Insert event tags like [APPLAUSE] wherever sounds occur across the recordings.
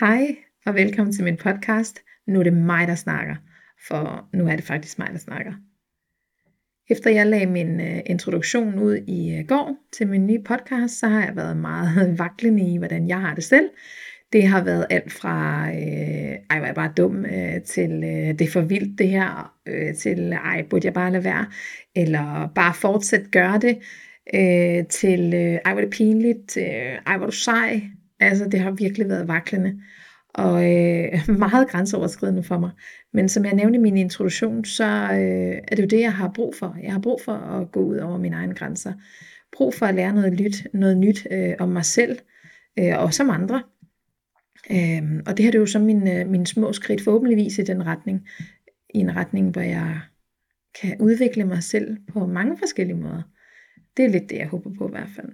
Hej og velkommen til min podcast. Nu er det mig, der snakker, for nu er det faktisk mig, der snakker. Efter jeg lagde min øh, introduktion ud i øh, går til min nye podcast, så har jeg været meget [LAUGHS] vaklende i, hvordan jeg har det selv. Det har været alt fra, øh, ej, var jeg bare dum, øh, til øh, det er for vildt det her, øh, til ej, burde jeg bare lade være, eller bare fortsætte gøre det, øh, til øh, ej, var det pinligt, øh, ej, var du sej, Altså, det har virkelig været vaklende og øh, [LAUGHS] meget grænseoverskridende for mig. Men som jeg nævnte i min introduktion, så øh, er det jo det, jeg har brug for. Jeg har brug for at gå ud over mine egne grænser. Brug for at lære noget nyt, noget nyt øh, om mig selv øh, og som andre. Øh, og det her det er jo så min, øh, min små skridt forhåbentligvis i den retning. I en retning, hvor jeg kan udvikle mig selv på mange forskellige måder. Det er lidt det, jeg håber på i hvert fald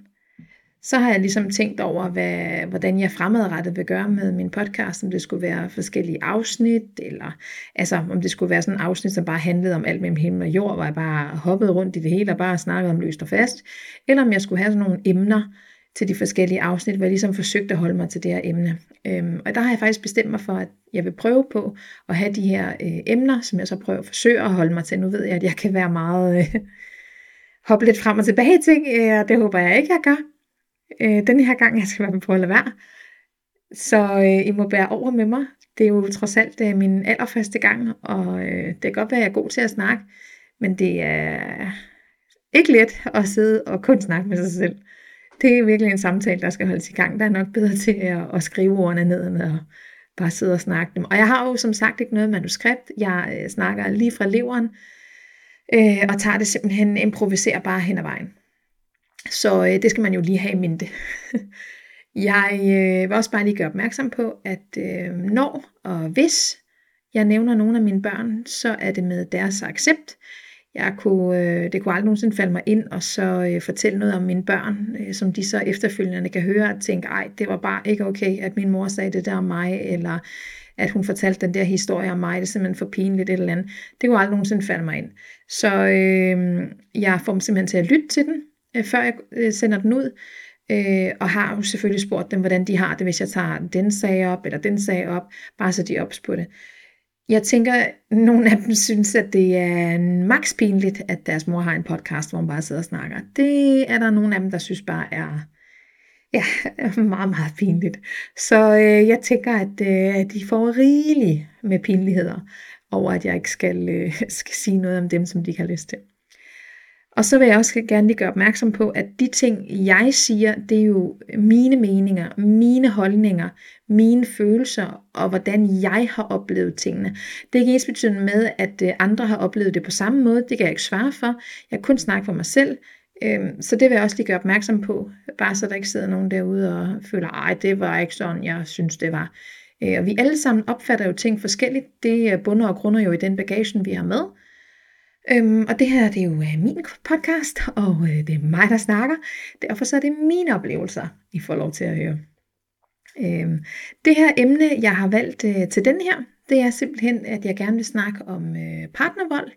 så har jeg ligesom tænkt over, hvad, hvordan jeg fremadrettet vil gøre med min podcast, om det skulle være forskellige afsnit, eller altså om det skulle være sådan en afsnit, som bare handlede om alt mellem himmel og jord, hvor jeg bare hoppede rundt i det hele og bare snakkede om løst og fast, eller om jeg skulle have sådan nogle emner til de forskellige afsnit, hvor jeg ligesom forsøgte at holde mig til det her emne. Øhm, og der har jeg faktisk bestemt mig for, at jeg vil prøve på at have de her øh, emner, som jeg så prøver at forsøge at holde mig til. Nu ved jeg, at jeg kan være meget... Øh, [LAUGHS] hoppe lidt frem og tilbage ting, øh, og det håber jeg ikke, jeg gør øh, den her gang, jeg skal være på at lade være. Så øh, I må bære over med mig. Det er jo trods alt øh, min allerførste gang, og øh, det kan godt være, at jeg er god til at snakke, men det er ikke let at sidde og kun snakke med sig selv. Det er virkelig en samtale, der skal holdes i gang. Der er nok bedre til at, at skrive ordene ned, end at bare sidde og snakke dem. Og jeg har jo som sagt ikke noget manuskript. Jeg øh, snakker lige fra leveren, øh, og tager det simpelthen improviserer bare hen ad vejen. Så øh, det skal man jo lige have i mente. [LAUGHS] jeg øh, vil også bare lige gøre opmærksom på, at øh, når og hvis jeg nævner nogle af mine børn, så er det med deres accept. Jeg kunne, øh, det kunne aldrig nogensinde falde mig ind og så øh, fortælle noget om mine børn, øh, som de så efterfølgende kan høre og tænke, ej, det var bare ikke okay, at min mor sagde det der om mig, eller at hun fortalte den der historie om mig, det er simpelthen for pinligt, et eller andet. Det kunne aldrig nogensinde falde mig ind. Så øh, jeg får dem simpelthen til at lytte til den, øh, før jeg øh, sender den ud. Øh, og har jo selvfølgelig spurgt dem, hvordan de har det, hvis jeg tager den sag op, eller den sag op, bare så de er ops på det. Jeg tænker, at nogle af dem synes, at det er maks pinligt, at deres mor har en podcast, hvor hun bare sidder og snakker. Det er der nogle af dem, der synes bare er ja, [LAUGHS] meget, meget pinligt. Så øh, jeg tænker, at øh, de får rigeligt med pinligheder over, at jeg ikke skal, øh, [LAUGHS] skal sige noget om dem, som de ikke har lyst til. Og så vil jeg også gerne lige gøre opmærksom på, at de ting, jeg siger, det er jo mine meninger, mine holdninger, mine følelser og hvordan jeg har oplevet tingene. Det er ikke ens betydende med, at øh, andre har oplevet det på samme måde. Det kan jeg ikke svare for. Jeg kan kun snakke for mig selv. Øhm, så det vil jeg også lige gøre opmærksom på, bare så der ikke sidder nogen derude og føler, ej, det var ikke sådan, jeg synes, det var. Øh, og vi alle sammen opfatter jo ting forskelligt. Det øh, bunder og grunder jo i den bagage, vi har med. Øhm, og det her, det er jo øh, min podcast, og øh, det er mig, der snakker. Derfor så er det mine oplevelser, I får lov til at høre. Øhm, det her emne, jeg har valgt øh, til den her, det er simpelthen, at jeg gerne vil snakke om øh, partnervold.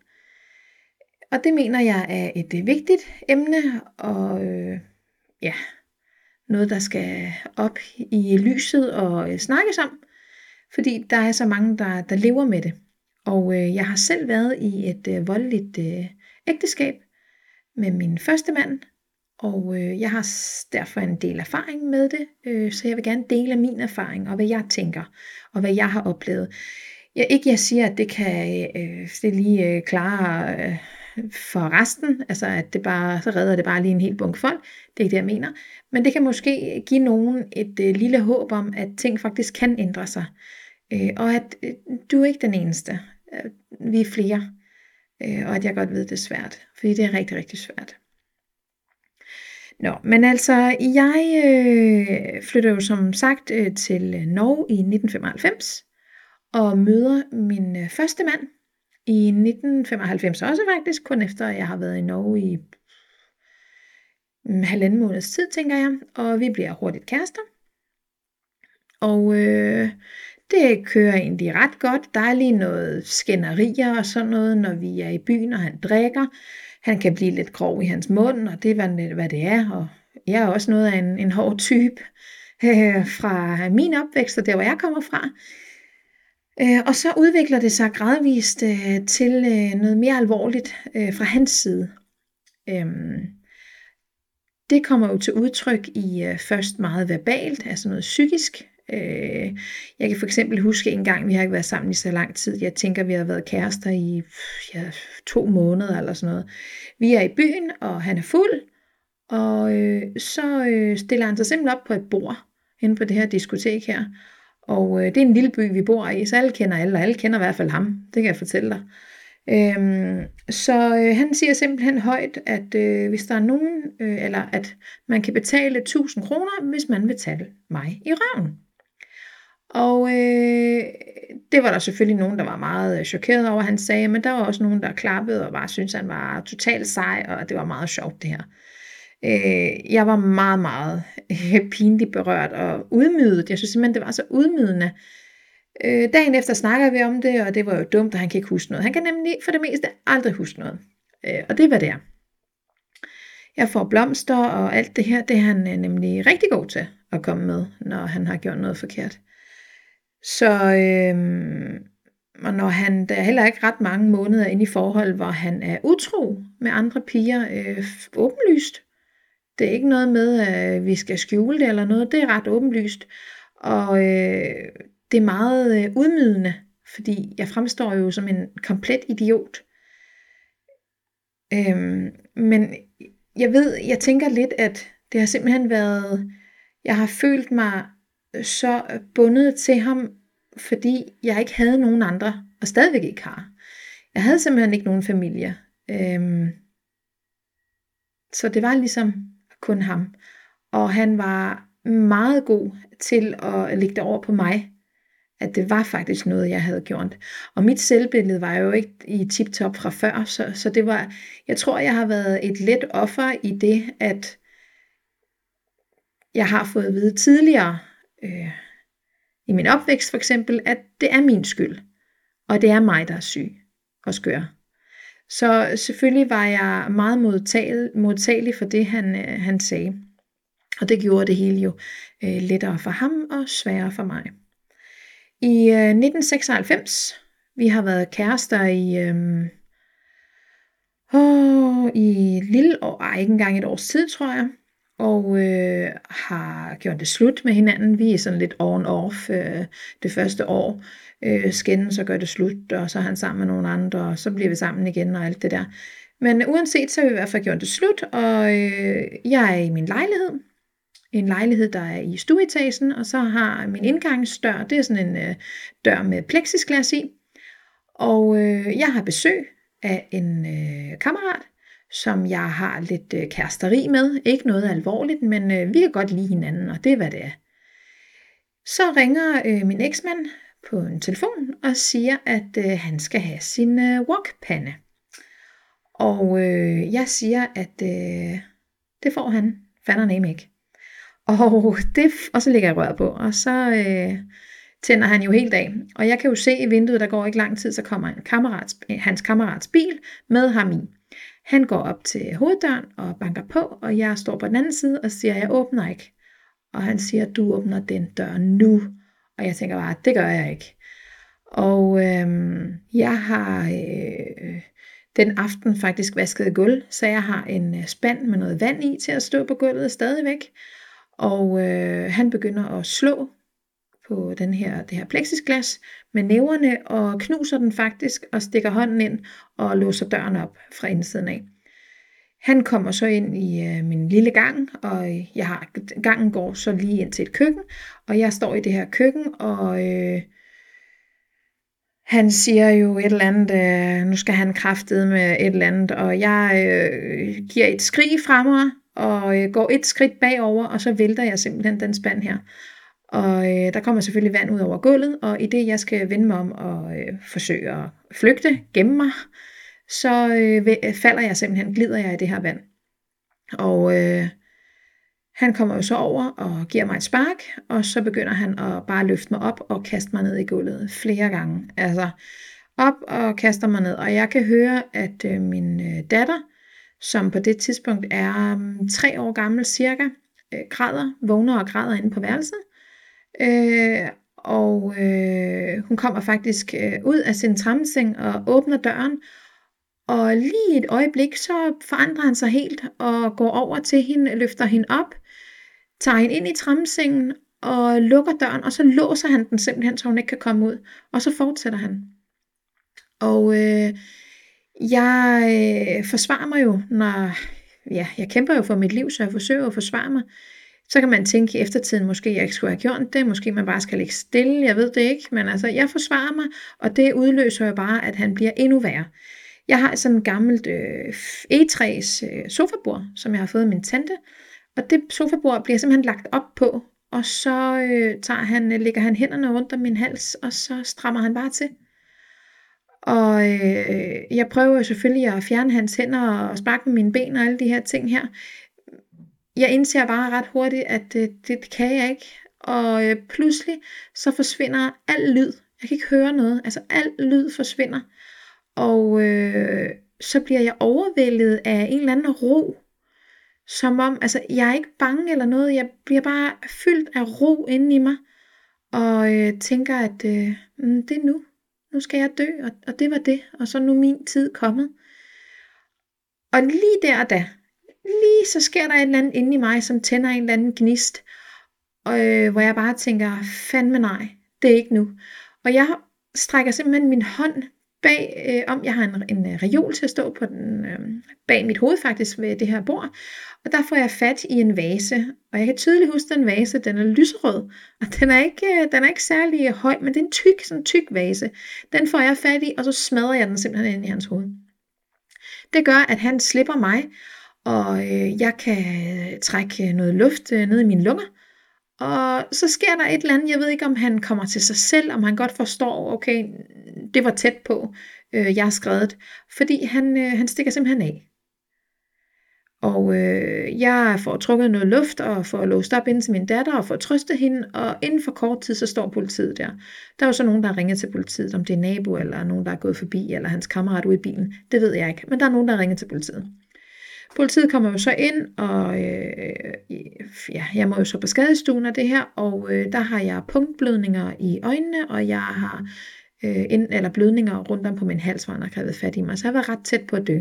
Og det mener jeg er et øh, vigtigt emne, og øh, ja, noget, der skal op i lyset og øh, snakkes om. Fordi der er så mange, der, der lever med det. Og øh, jeg har selv været i et øh, voldeligt øh, ægteskab med min første mand, og øh, jeg har derfor en del erfaring med det, øh, så jeg vil gerne dele min erfaring og hvad jeg tænker og hvad jeg har oplevet. Jeg, ikke jeg siger, at det kan øh, det lige øh, klare øh, for resten, altså at det bare, så redder det bare lige en hel bunke folk. Det er ikke det, jeg mener. Men det kan måske give nogen et øh, lille håb om, at ting faktisk kan ændre sig. Øh, og at øh, du er ikke den eneste. Øh, vi er flere, øh, og at jeg godt ved, at det er svært, fordi det er rigtig, rigtig svært. Nå, men altså, jeg øh, flytter jo som sagt øh, til Norge i 1995, og møder min øh, første mand i 1995 også faktisk, kun efter jeg har været i Norge i en halvanden måneds tid, tænker jeg, og vi bliver hurtigt kærester. Og øh, det kører egentlig ret godt. Der er lige noget skænderier og sådan noget, når vi er i byen, og han drikker. Han kan blive lidt grov i hans mund, og det er, hvad det er. Og jeg er også noget af en, en hård type. øh, fra min opvækst og der, hvor jeg kommer fra. Øh, og så udvikler det sig gradvist øh, til øh, noget mere alvorligt øh, fra hans side. Øh, det kommer jo til udtryk i øh, først meget verbalt, altså noget psykisk. Øh, jeg kan for eksempel huske en gang, vi har ikke været sammen i så lang tid. Jeg tænker, vi har været kærester i ja, to måneder eller sådan noget. Vi er i byen, og han er fuld, og øh, så øh, stiller han sig simpelthen op på et bord inde på det her diskotek her. Og øh, det er en lille by, vi bor i, så alle kender alle, og alle kender i hvert fald ham. Det kan jeg fortælle dig. Øhm, så øh, han siger simpelthen højt, at øh, hvis der er nogen, øh, eller at man kan betale 1000 kroner, hvis man vil tage mig i røven. Og øh, det var der selvfølgelig nogen, der var meget øh, chokeret over, han sagde, men der var også nogen, der klappede og bare syntes, han var totalt sej, og det var meget sjovt det her. Øh, jeg var meget, meget øh, [LAUGHS] pinligt berørt og udmydet. Jeg synes simpelthen, det var så udmydende. Øh, dagen efter snakker vi om det, og det var jo dumt, at han kan ikke huske noget. Han kan nemlig for det meste aldrig huske noget. Øh, og det var det Jeg får blomster og alt det her, det er han øh, nemlig rigtig god til at komme med, når han har gjort noget forkert. Så øh, og når han, der er heller ikke ret mange måneder inde i forhold, hvor han er utro med andre piger, øh, åbenlyst. Det er ikke noget med, at vi skal skjule det eller noget. Det er ret åbenlyst. Og øh, det er meget øh, udmydende, fordi jeg fremstår jo som en komplet idiot. Øhm, men jeg ved, jeg tænker lidt, at det har simpelthen været, jeg har følt mig så bundet til ham, fordi jeg ikke havde nogen andre, og stadigvæk ikke har. Jeg havde simpelthen ikke nogen familie. Øhm, så det var ligesom kun ham. Og han var meget god til at lægge det over på mig, at det var faktisk noget, jeg havde gjort. Og mit selvbillede var jo ikke i tip-top fra før, så, så det var, jeg tror, jeg har været et let offer i det, at jeg har fået at vide tidligere, øh, i min opvækst for eksempel, at det er min skyld, og det er mig, der er syg og skør. Så selvfølgelig var jeg meget modtagelig, modtagelig for det, han, øh, han sagde. Og det gjorde det hele jo øh, lettere for ham og sværere for mig. I øh, 1996, vi har været kærester i, øh, åh, i et lille år, ej, ikke engang et års tid, tror jeg, og øh, har gjort det slut med hinanden. Vi er sådan lidt on-off øh, det første år. Øh, skændes så gør det slut, og så er han sammen med nogle andre, og så bliver vi sammen igen og alt det der. Men uanset, så har vi i hvert fald gjort det slut, og øh, jeg er i min lejlighed, en lejlighed, der er i stueetagen, og så har min indgangsdør, det er sådan en øh, dør med plexisglas i. Og øh, jeg har besøg af en øh, kammerat, som jeg har lidt øh, kæresteri med. Ikke noget alvorligt, men øh, vi kan godt lide hinanden, og det er, hvad det er. Så ringer øh, min eksmand på en telefon og siger, at øh, han skal have sin øh, wokpande. Og øh, jeg siger, at øh, det får han fanderne ikke. Og, det, og så lægger jeg røret på, og så øh, tænder han jo helt af. Og jeg kan jo se i vinduet, der går ikke lang tid, så kommer en kammerats, hans kammerats bil med ham i. Han går op til hoveddøren og banker på, og jeg står på den anden side og siger, jeg åbner ikke. Og han siger, du åbner den dør nu. Og jeg tænker bare, det gør jeg ikke. Og øhm, jeg har øh, den aften faktisk vasket gulv, så jeg har en øh, spand med noget vand i til at stå på gulvet stadigvæk. Og øh, han begynder at slå på den her, det her plexisglas med næverne og knuser den faktisk og stikker hånden ind og låser døren op fra indsiden af. Han kommer så ind i øh, min lille gang, og jeg har, gangen går så lige ind til et køkken, og jeg står i det her køkken, og øh, han siger jo et eller andet, øh, nu skal han kraftede med et eller andet, og jeg øh, giver et skrig fra mig, og øh, går et skridt bagover, og så vælter jeg simpelthen den spand her. Og øh, der kommer selvfølgelig vand ud over gulvet, og i det jeg skal vende mig om og øh, forsøge at flygte, gemme mig, så øh, falder jeg simpelthen, glider jeg i det her vand. Og øh, han kommer jo så over og giver mig et spark, og så begynder han at bare løfte mig op og kaste mig ned i gulvet flere gange. Altså op og kaster mig ned, og jeg kan høre, at øh, min øh, datter, som på det tidspunkt er øh, tre år gammel cirka, øh, græder, vågner og græder inde på værelset. Øh, og øh, hun kommer faktisk øh, ud af sin trammeseng og åbner døren. Og lige et øjeblik, så forandrer han sig helt og går over til hende, løfter hende op, tager hende ind i trammesengen og lukker døren, og så låser han den simpelthen, så hun ikke kan komme ud. Og så fortsætter han. Og øh, jeg øh, forsvarer mig jo, når ja, jeg kæmper jo for mit liv, så jeg forsøger at forsvare mig. Så kan man tænke i eftertiden, måske jeg ikke skulle have gjort det, måske man bare skal ligge stille, jeg ved det ikke, men altså, jeg forsvarer mig, og det udløser jo bare, at han bliver endnu værre. Jeg har sådan et gammelt øh, E3's øh, sofabord, som jeg har fået af min tante, og det sofabord bliver simpelthen lagt op på, og så øh, tager han, øh, lægger han hænderne rundt om min hals, og så strammer han bare til. Og øh, jeg prøver selvfølgelig at fjerne hans hænder og sparke med mine ben og alle de her ting her. Jeg indser bare ret hurtigt, at øh, det kan jeg ikke. Og øh, pludselig så forsvinder al lyd. Jeg kan ikke høre noget. Altså al lyd forsvinder. Og øh, så bliver jeg overvældet af en eller anden ro. Som om, altså jeg er ikke bange eller noget. Jeg bliver bare fyldt af ro inde i mig. Og øh, tænker, at øh, mm, det er nu nu skal jeg dø, og, og det var det, og så nu min tid kommet. Og lige der og da, lige så sker der et eller andet inde i mig, som tænder en eller anden gnist, og, øh, hvor jeg bare tænker, fandme nej, det er ikke nu. Og jeg strækker simpelthen min hånd bag øh, om. Jeg har en, en øh, reol til at stå på den, øh, bag mit hoved faktisk ved det her bord. Og der får jeg fat i en vase. Og jeg kan tydeligt huske den vase, den er lyserød. Og den er ikke, øh, den er ikke særlig høj, men det er en tyk, sådan tyk vase. Den får jeg fat i, og så smadrer jeg den simpelthen ind i hans hoved. Det gør, at han slipper mig, og øh, jeg kan øh, trække øh, noget luft øh, ned i mine lunger. Og så sker der et eller andet, jeg ved ikke om han kommer til sig selv, om han godt forstår, okay, det var tæt på, øh, jeg har skrevet, fordi han, øh, han stikker simpelthen af. Og øh, jeg får trukket noget luft og får låst op ind til min datter og får trøstet hende, og inden for kort tid, så står politiet der. Der er jo så nogen, der har ringet til politiet, om det er nabo eller nogen, der er gået forbi, eller hans kammerat ude i bilen. Det ved jeg ikke, men der er nogen, der har ringet til politiet. Politiet kommer jo så ind, og øh, ja, jeg må jo så på skadestuen af det her, og øh, der har jeg punktblødninger i øjnene, og jeg har øh, ind, eller blødninger rundt om på min hals, hvor han har krævet fat i mig. Så jeg var ret tæt på at dø.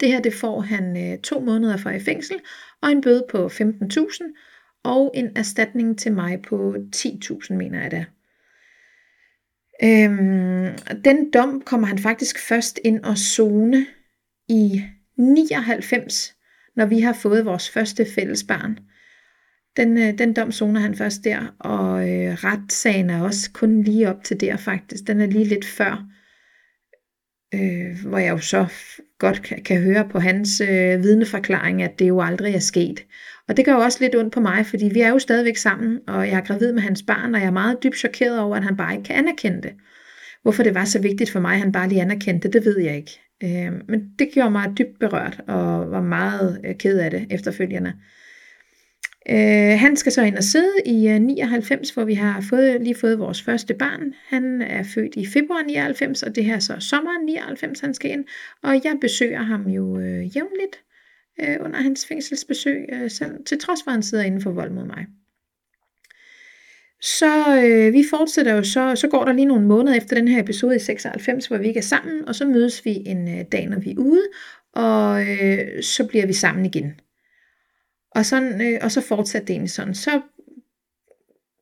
Det her det får han øh, to måneder for i fængsel, og en bøde på 15.000, og en erstatning til mig på 10.000, mener jeg da. Øhm, den dom kommer han faktisk først ind og zone i 99, når vi har fået vores første fælles barn. Den, øh, den dom zoner han først der, og øh, retssagen er også kun lige op til der faktisk. Den er lige lidt før, øh, hvor jeg jo så godt kan, kan høre på hans øh, vidneforklaring, at det jo aldrig er sket. Og det gør jo også lidt ondt på mig, fordi vi er jo stadigvæk sammen, og jeg er gravid med hans barn, og jeg er meget dybt chokeret over, at han bare ikke kan anerkende det. Hvorfor det var så vigtigt for mig, at han bare lige anerkendte det, det ved jeg ikke. Øh, men det gjorde mig dybt berørt, og var meget øh, ked af det efterfølgende. Øh, han skal så ind og sidde i øh, 99, hvor vi har fået, lige fået vores første barn. Han er født i februar 99, og det her er så sommeren 99, han skal ind. Og jeg besøger ham jo øh, jævnligt øh, under hans fængselsbesøg, øh, selv, til trods for, at han sidder inden for vold mod mig. Så øh, vi fortsætter jo så, så går der lige nogle måneder efter den her episode i 96, hvor vi ikke er sammen, og så mødes vi en øh, dag, når vi er ude, og øh, så bliver vi sammen igen. Og, sådan, øh, og så fortsatte det egentlig sådan. Så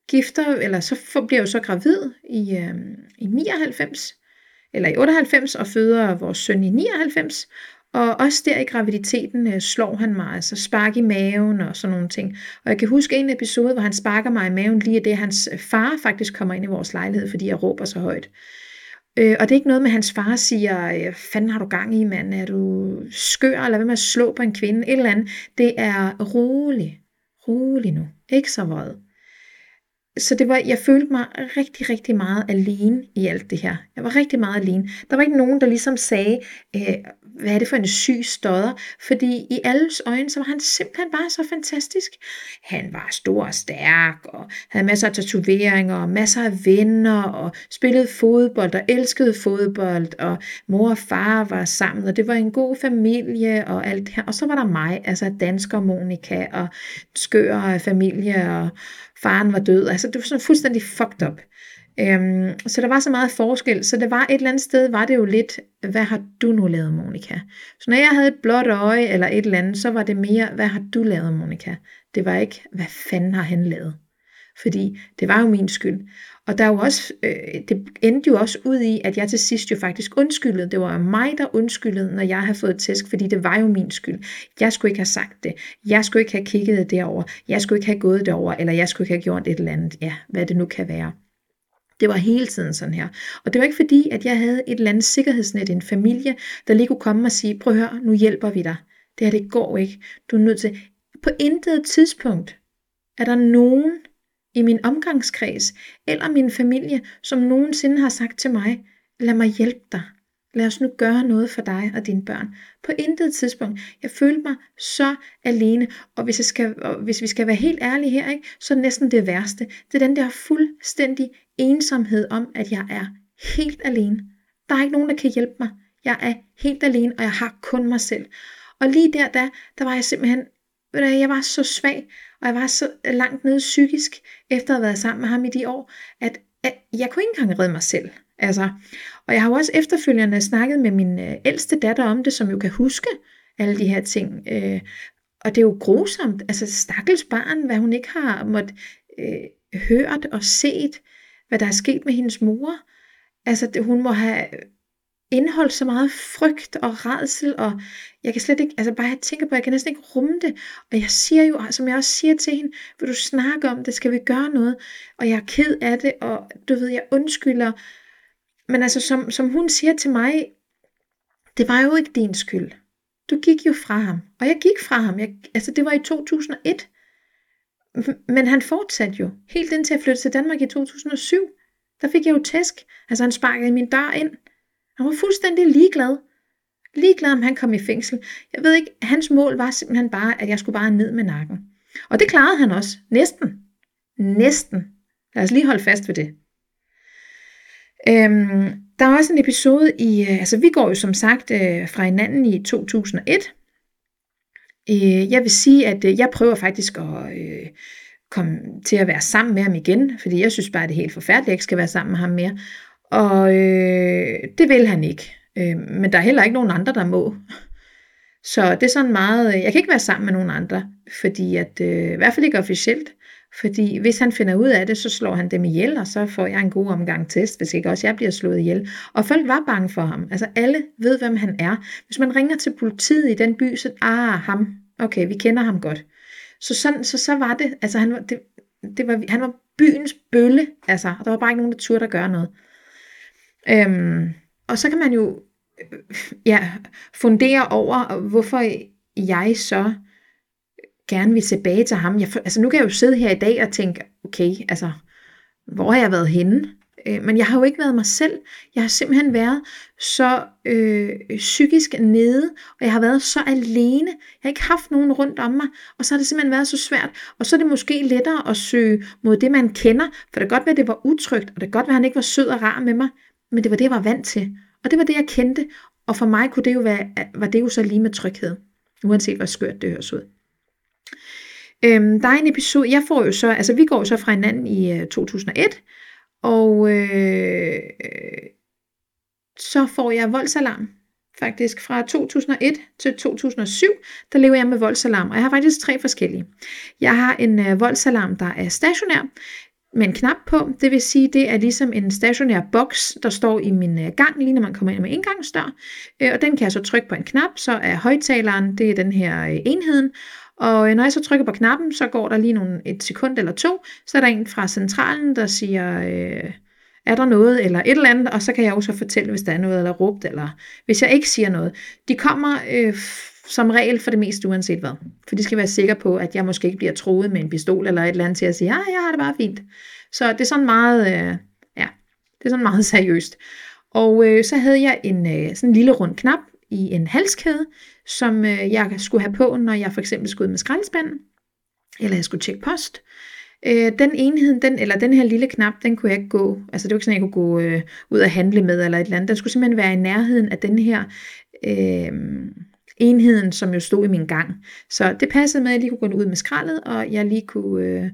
gifter, eller så for, bliver jeg jo så gravid i, øh, i 99, eller i 98, og føder vores søn i 99. Og også der i graviditeten øh, slår han mig, altså spark i maven og sådan nogle ting. Og jeg kan huske en episode, hvor han sparker mig i maven lige det, hans øh, far faktisk kommer ind i vores lejlighed, fordi jeg råber så højt. Øh, og det er ikke noget med, at hans far siger, øh, fanden har du gang i, mand? Er du skør, eller hvad med at slå på en kvinde? Et eller andet. Det er rolig. Rolig nu. Ikke så vred så det var, jeg følte mig rigtig, rigtig meget alene i alt det her. Jeg var rigtig meget alene. Der var ikke nogen, der ligesom sagde, øh, hvad er det for en syg stodder? Fordi i alles øjne, så var han simpelthen bare så fantastisk. Han var stor og stærk, og havde masser af tatoveringer, og masser af venner, og spillede fodbold, og elskede fodbold, og mor og far var sammen, og det var en god familie, og alt det her. Og så var der mig, altså dansker Monika, og skør familie, og faren var død. Altså, det var sådan fuldstændig fucked up. Øhm, så der var så meget forskel, så det var et eller andet sted, var det jo lidt, hvad har du nu lavet, Monika? Så når jeg havde et blåt øje eller et eller andet, så var det mere, hvad har du lavet, Monika? Det var ikke, hvad fanden har han lavet? Fordi det var jo min skyld. Og der er jo også, øh, det endte jo også ud i, at jeg til sidst jo faktisk undskyldede. Det var mig, der undskyldede, når jeg havde fået tæsk, fordi det var jo min skyld. Jeg skulle ikke have sagt det. Jeg skulle ikke have kigget derover. Jeg skulle ikke have gået derover, eller jeg skulle ikke have gjort et eller andet. Ja, hvad det nu kan være. Det var hele tiden sådan her. Og det var ikke fordi, at jeg havde et eller andet sikkerhedsnet, en familie, der lige kunne komme og sige, prøv at høre, nu hjælper vi dig. Det her, det går ikke. Du er nødt til... På intet tidspunkt er der nogen i min omgangskreds eller min familie, som nogensinde har sagt til mig, lad mig hjælpe dig. Lad os nu gøre noget for dig og dine børn. På intet tidspunkt. Jeg følte mig så alene. Og hvis, jeg skal, og hvis vi skal være helt ærlige her, ikke, så er det næsten det værste. Det er den der fuldstændig ensomhed om, at jeg er helt alene. Der er ikke nogen, der kan hjælpe mig. Jeg er helt alene, og jeg har kun mig selv. Og lige der, der, der var jeg simpelthen, jeg var så svag, og jeg var så langt nede psykisk, efter at have været sammen med ham i de år, at, at jeg kunne ikke engang redde mig selv. Altså, og jeg har jo også efterfølgende snakket med min øh, ældste datter om det, som jo kan huske alle de her ting. Øh, og det er jo grusomt. Altså, stakkels barn, hvad hun ikke har måttet øh, hørt og set, hvad der er sket med hendes mor. Altså, det, hun må have indeholdt så meget frygt og redsel, og jeg kan slet ikke, altså bare jeg tænker på, jeg kan næsten ikke rumme det, og jeg siger jo, som jeg også siger til hende, vil du snakke om det, skal vi gøre noget, og jeg er ked af det, og du ved, jeg undskylder, men altså, som, som hun siger til mig, det var jo ikke din skyld. Du gik jo fra ham. Og jeg gik fra ham. Jeg, altså, det var i 2001. Men han fortsatte jo. Helt indtil jeg flyttede til Danmark i 2007. Der fik jeg jo tæsk. Altså, han sparkede min dør ind. Han var fuldstændig ligeglad. Ligeglad, om han kom i fængsel. Jeg ved ikke, hans mål var simpelthen bare, at jeg skulle bare ned med nakken. Og det klarede han også. Næsten. Næsten. Lad os lige holde fast ved det. Øhm, der er også en episode i, øh, altså vi går jo som sagt øh, fra hinanden i 2001. Øh, jeg vil sige, at øh, jeg prøver faktisk at øh, komme til at være sammen med ham igen, fordi jeg synes bare, at det er helt forfærdeligt, at jeg ikke skal være sammen med ham mere. Og øh, det vil han ikke. Øh, men der er heller ikke nogen andre, der må. [LAUGHS] Så det er sådan meget, øh, jeg kan ikke være sammen med nogen andre, fordi at, øh, i hvert fald ikke officielt, fordi hvis han finder ud af det, så slår han dem ihjel, og så får jeg en god omgang test, hvis ikke også jeg bliver slået ihjel. Og folk var bange for ham. Altså alle ved, hvem han er. Hvis man ringer til politiet i den by, så ah, ham, okay, vi kender ham godt. Så, sådan, så, så var det, altså han var, det, det var, han var byens bølle, altså, og der var bare ikke nogen, der turde at gøre noget. Øhm, og så kan man jo øh, ja, fundere over, hvorfor jeg så gerne vil tilbage til ham. Jeg, altså nu kan jeg jo sidde her i dag og tænke, okay, altså, hvor har jeg været henne? Øh, men jeg har jo ikke været mig selv. Jeg har simpelthen været så øh, psykisk nede, og jeg har været så alene. Jeg har ikke haft nogen rundt om mig, og så har det simpelthen været så svært. Og så er det måske lettere at søge mod det, man kender, for det kan godt være, at det var utrygt, og det kan godt være, at han ikke var sød og rar med mig, men det var det, jeg var vant til. Og det var det, jeg kendte, og for mig kunne det jo være, var det jo så lige med tryghed, uanset hvor skørt det høres ud. Øhm, der er en episode, jeg får jo så, altså vi går jo så fra hinanden i øh, 2001, og øh, så får jeg voldsalarm. Faktisk fra 2001 til 2007, der lever jeg med voldsalarm, og jeg har faktisk tre forskellige. Jeg har en øh, voldsalarm, der er stationær, med en knap på. Det vil sige, det er ligesom en stationær boks, der står i min øh, gang, lige når man kommer ind med indgangsdør. Øh, og den kan jeg så trykke på en knap, så er højtaleren, det er den her øh, enheden, og når jeg så trykker på knappen, så går der lige nogle, et sekund eller to, så er der en fra centralen, der siger, øh, er der noget, eller et eller andet, og så kan jeg også fortælle, hvis der er noget, eller råbt, eller hvis jeg ikke siger noget. De kommer øh, som regel for det meste uanset hvad. For de skal være sikre på, at jeg måske ikke bliver troet med en pistol eller et eller andet til at sige, ja, jeg har det bare fint. Så det er sådan meget, øh, ja, det er sådan meget [LAUGHS] seriøst. Og øh, så havde jeg en øh, sådan en lille rund knap i en halskæde, som øh, jeg skulle have på, når jeg for eksempel skulle ud med skraldespanden, eller jeg skulle tjekke post. Øh, den enhed, den, eller den her lille knap, den kunne jeg ikke gå, altså det var ikke sådan, jeg kunne gå øh, ud og handle med, eller et eller andet. Den skulle simpelthen være i nærheden af den her øh, enheden, som jo stod i min gang. Så det passede med, at jeg lige kunne gå ud med skraldet, og jeg lige kunne, øh,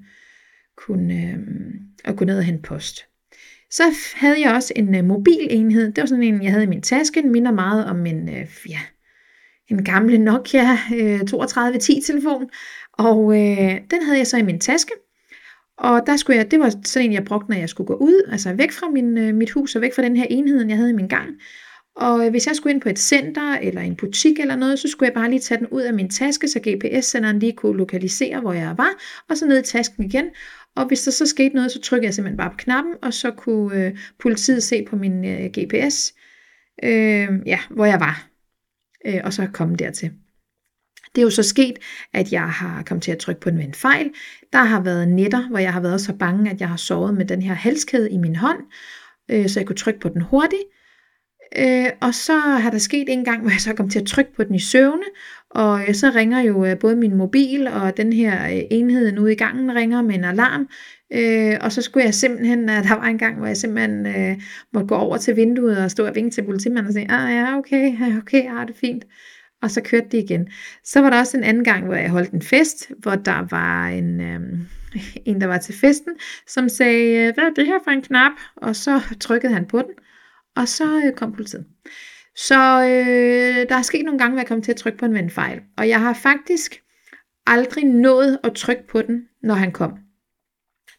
kunne øh, og gå ned og hente post. Så havde jeg også en øh, mobil enhed. Det var sådan en, jeg havde i min taske. Den minder meget om en, øh, ja, en gammel Nokia øh, 3210-telefon. Og øh, den havde jeg så i min taske. Og der skulle jeg, det var sådan en, jeg brugte, når jeg skulle gå ud, altså væk fra min, øh, mit hus og væk fra den her enhed, jeg havde i min gang. Og hvis jeg skulle ind på et center eller en butik eller noget, så skulle jeg bare lige tage den ud af min taske, så GPS-senderen lige kunne lokalisere, hvor jeg var, og så ned i tasken igen. Og hvis der så skete noget, så trykkede jeg simpelthen bare på knappen, og så kunne øh, politiet se på min øh, GPS, øh, ja, hvor jeg var, øh, og så komme dertil. Det er jo så sket, at jeg har kommet til at trykke på den med en fejl. Der har været netter, hvor jeg har været så bange, at jeg har sovet med den her halskæde i min hånd, øh, så jeg kunne trykke på den hurtigt. Øh, og så har der sket en gang, hvor jeg så kom til at trykke på den i søvne, og øh, så ringer jo øh, både min mobil og den her øh, enhed ude i gangen ringer med en alarm. Øh, og så skulle jeg simpelthen, at der var en gang, hvor jeg simpelthen øh, måtte gå over til vinduet og stå og vinke til politimanden og sige, ah ja, okay, okay, ja, det er fint. Og så kørte det igen. Så var der også en anden gang, hvor jeg holdt en fest, hvor der var en, øh, en der var til festen, som sagde, hvad er det her for en knap? Og så trykkede han på den, og så øh, kom politiet. Så øh, der er sket nogle gange, hvor jeg kom til at trykke på en vandfejl. Og jeg har faktisk aldrig nået at trykke på den, når han kom.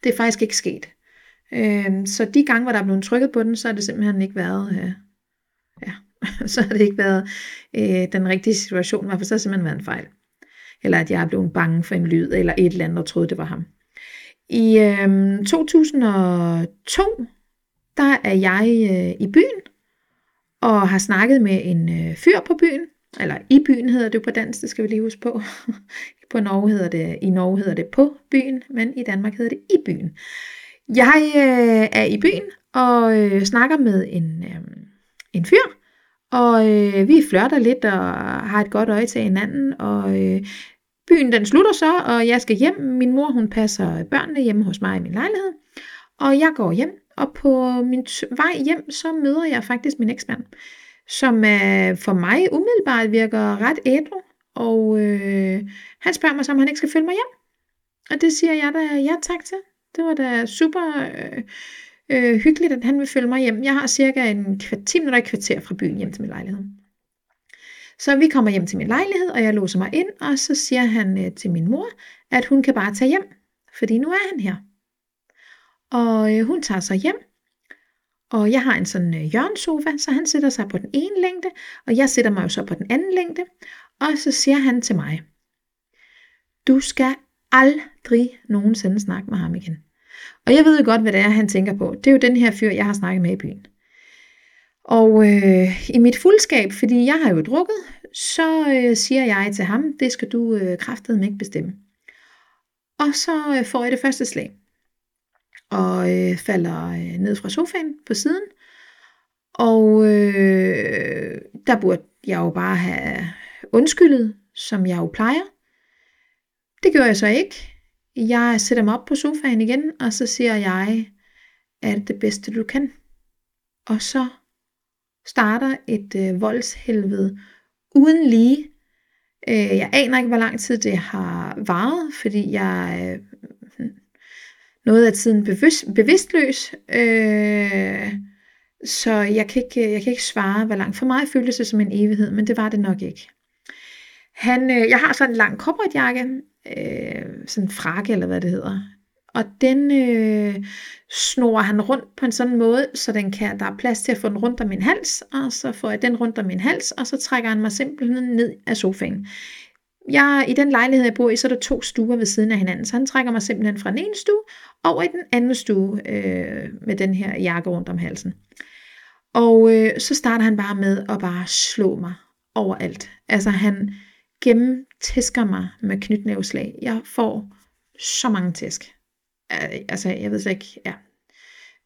Det er faktisk ikke sket. Øh, så de gange, hvor der er blevet trykket på den, så har det simpelthen ikke været... Øh, ja, [LAUGHS] så har det ikke været øh, den rigtige situation. Hvorfor så har det simpelthen været en fejl. Eller at jeg er blevet bange for en lyd, eller et eller andet, og troede, det var ham. I øh, 2002, der er jeg øh, i byen, og har snakket med en øh, fyr på byen, eller i byen hedder det på dansk, det skal vi lige huske på. [LAUGHS] på Norge hedder det, I Norge hedder det på byen, men i Danmark hedder det i byen. Jeg øh, er i byen og øh, snakker med en, øh, en fyr, og øh, vi flørter lidt og har et godt øje til hinanden, og øh, byen den slutter så, og jeg skal hjem. Min mor hun passer børnene hjemme hos mig i min lejlighed, og jeg går hjem og på min vej hjem, så møder jeg faktisk min eksmand, som øh, for mig umiddelbart virker ret ædru. Og øh, han spørger mig, om han ikke skal følge mig hjem. Og det siger jeg da ja tak til. Det var da super øh, øh, hyggeligt, at han vil følge mig hjem. Jeg har cirka en kvart, 10 minutter i kvarter fra byen hjem til min lejlighed. Så vi kommer hjem til min lejlighed, og jeg låser mig ind, og så siger han øh, til min mor, at hun kan bare tage hjem, fordi nu er han her. Og øh, hun tager sig hjem, og jeg har en sådan øh, hjørnsofa, så han sætter sig på den ene længde, og jeg sætter mig jo så på den anden længde, og så siger han til mig, du skal aldrig nogensinde snakke med ham igen. Og jeg ved jo godt, hvad det er, han tænker på. Det er jo den her fyr, jeg har snakket med i byen. Og øh, i mit fuldskab, fordi jeg har jo drukket, så øh, siger jeg til ham, det skal du øh, kraftedeme ikke bestemme. Og så øh, får jeg det første slag og øh, falder øh, ned fra sofaen på siden. Og øh, der burde jeg jo bare have undskyldet, som jeg jo plejer. Det gjorde jeg så ikke. Jeg sætter mig op på sofaen igen, og så siger jeg, er det det bedste du kan? Og så starter et øh, voldshelvede uden lige. Øh, jeg aner ikke, hvor lang tid det har varet, fordi jeg øh, noget af tiden bevidst, bevidstløs. Øh, så jeg kan, ikke, jeg kan ikke svare, hvor langt. For mig føltes det som en evighed, men det var det nok ikke. Han, øh, jeg har sådan en lang kobberjakke, øh, sådan en frakke eller hvad det hedder. Og den øh, snor han rundt på en sådan måde, så den kan, der er plads til at få den rundt om min hals, og så får jeg den rundt om min hals, og så trækker han mig simpelthen ned af sofaen jeg, i den lejlighed, jeg bor i, så er der to stuer ved siden af hinanden, så han trækker mig simpelthen fra den ene stue over i den anden stue øh, med den her jakke rundt om halsen. Og øh, så starter han bare med at bare slå mig overalt. Altså han gennemtæsker mig med knytnæveslag. Jeg får så mange tæsk. Øh, altså, jeg ved slet ikke, ja.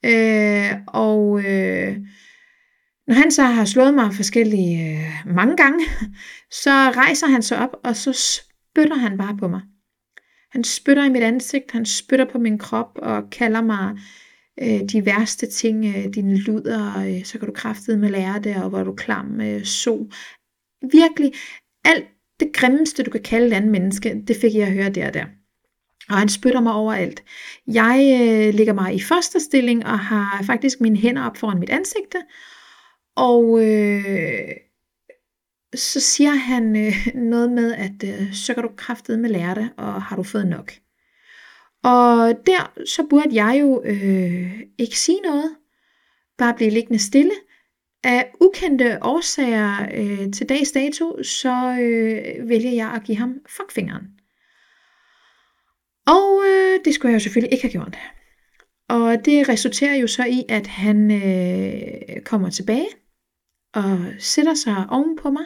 Øh, og øh, når han så har slået mig forskellige øh, mange gange, [LAUGHS] så rejser han sig op, og så spytter han bare på mig. Han spytter i mit ansigt, han spytter på min krop og kalder mig øh, de værste ting, øh, dine luder, øh, så kan du kraftede med lære det, og hvor du klam, øh, so. Virkelig, alt det grimmeste, du kan kalde et andet menneske, det fik jeg at høre der og der. Og han spytter mig overalt. Jeg øh, ligger mig i fosterstilling og har faktisk mine hænder op foran mit ansigte. Og øh, så siger han øh, noget med, at øh, så kan du kraftet med lære det, og har du fået nok. Og der, så burde jeg jo øh, ikke sige noget, bare blive liggende stille. Af ukendte årsager øh, til dags dato, så øh, vælger jeg at give ham fuckfingeren. Og øh, det skulle jeg jo selvfølgelig ikke have gjort. Og det resulterer jo så i, at han øh, kommer tilbage og sætter sig oven på mig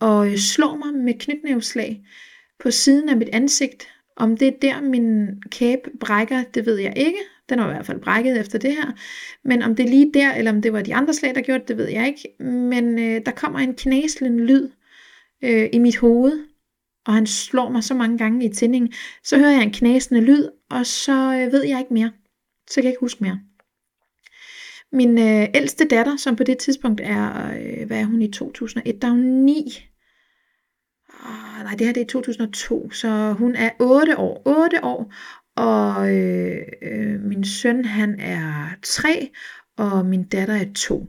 og øh, slår mig med knytnævslag på siden af mit ansigt. Om det er der, min kæbe brækker, det ved jeg ikke. Den var i hvert fald brækket efter det her. Men om det er lige der, eller om det var de andre slag, der gjorde det, det ved jeg ikke. Men øh, der kommer en knæslende lyd øh, i mit hoved, og han slår mig så mange gange i tændingen. Så hører jeg en knæsende lyd, og så øh, ved jeg ikke mere. Så kan jeg ikke huske mere. Min øh, ældste datter, som på det tidspunkt er, øh, hvad er hun i 2001, der er hun 9. Oh, ah, nej, det her det er 2002, så hun er 8 år. 8 år, og øh, øh, min søn han er 3, og min datter er 2.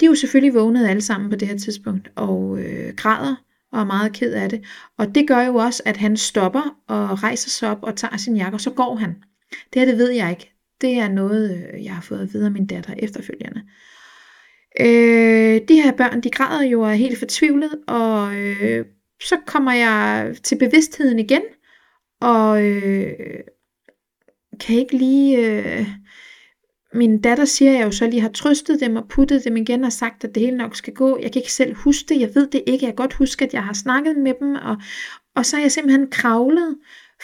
De er jo selvfølgelig vågnet alle sammen på det her tidspunkt, og øh, græder og er meget ked af det. Og det gør jo også, at han stopper og rejser sig op og tager sin jakke, og så går han. Det her, det ved jeg ikke. Det er noget, øh, jeg har fået at vide af min datter efterfølgende. Øh, de her børn, de græder jo og er helt fortvivlet, og øh, så kommer jeg til bevidstheden igen, og øh, kan ikke lige... Øh, min datter siger, at jeg jo så lige har trøstet dem og puttet dem igen og sagt, at det hele nok skal gå. Jeg kan ikke selv huske det, jeg ved det ikke. Jeg kan godt huske, at jeg har snakket med dem, og, og så er jeg simpelthen kravlet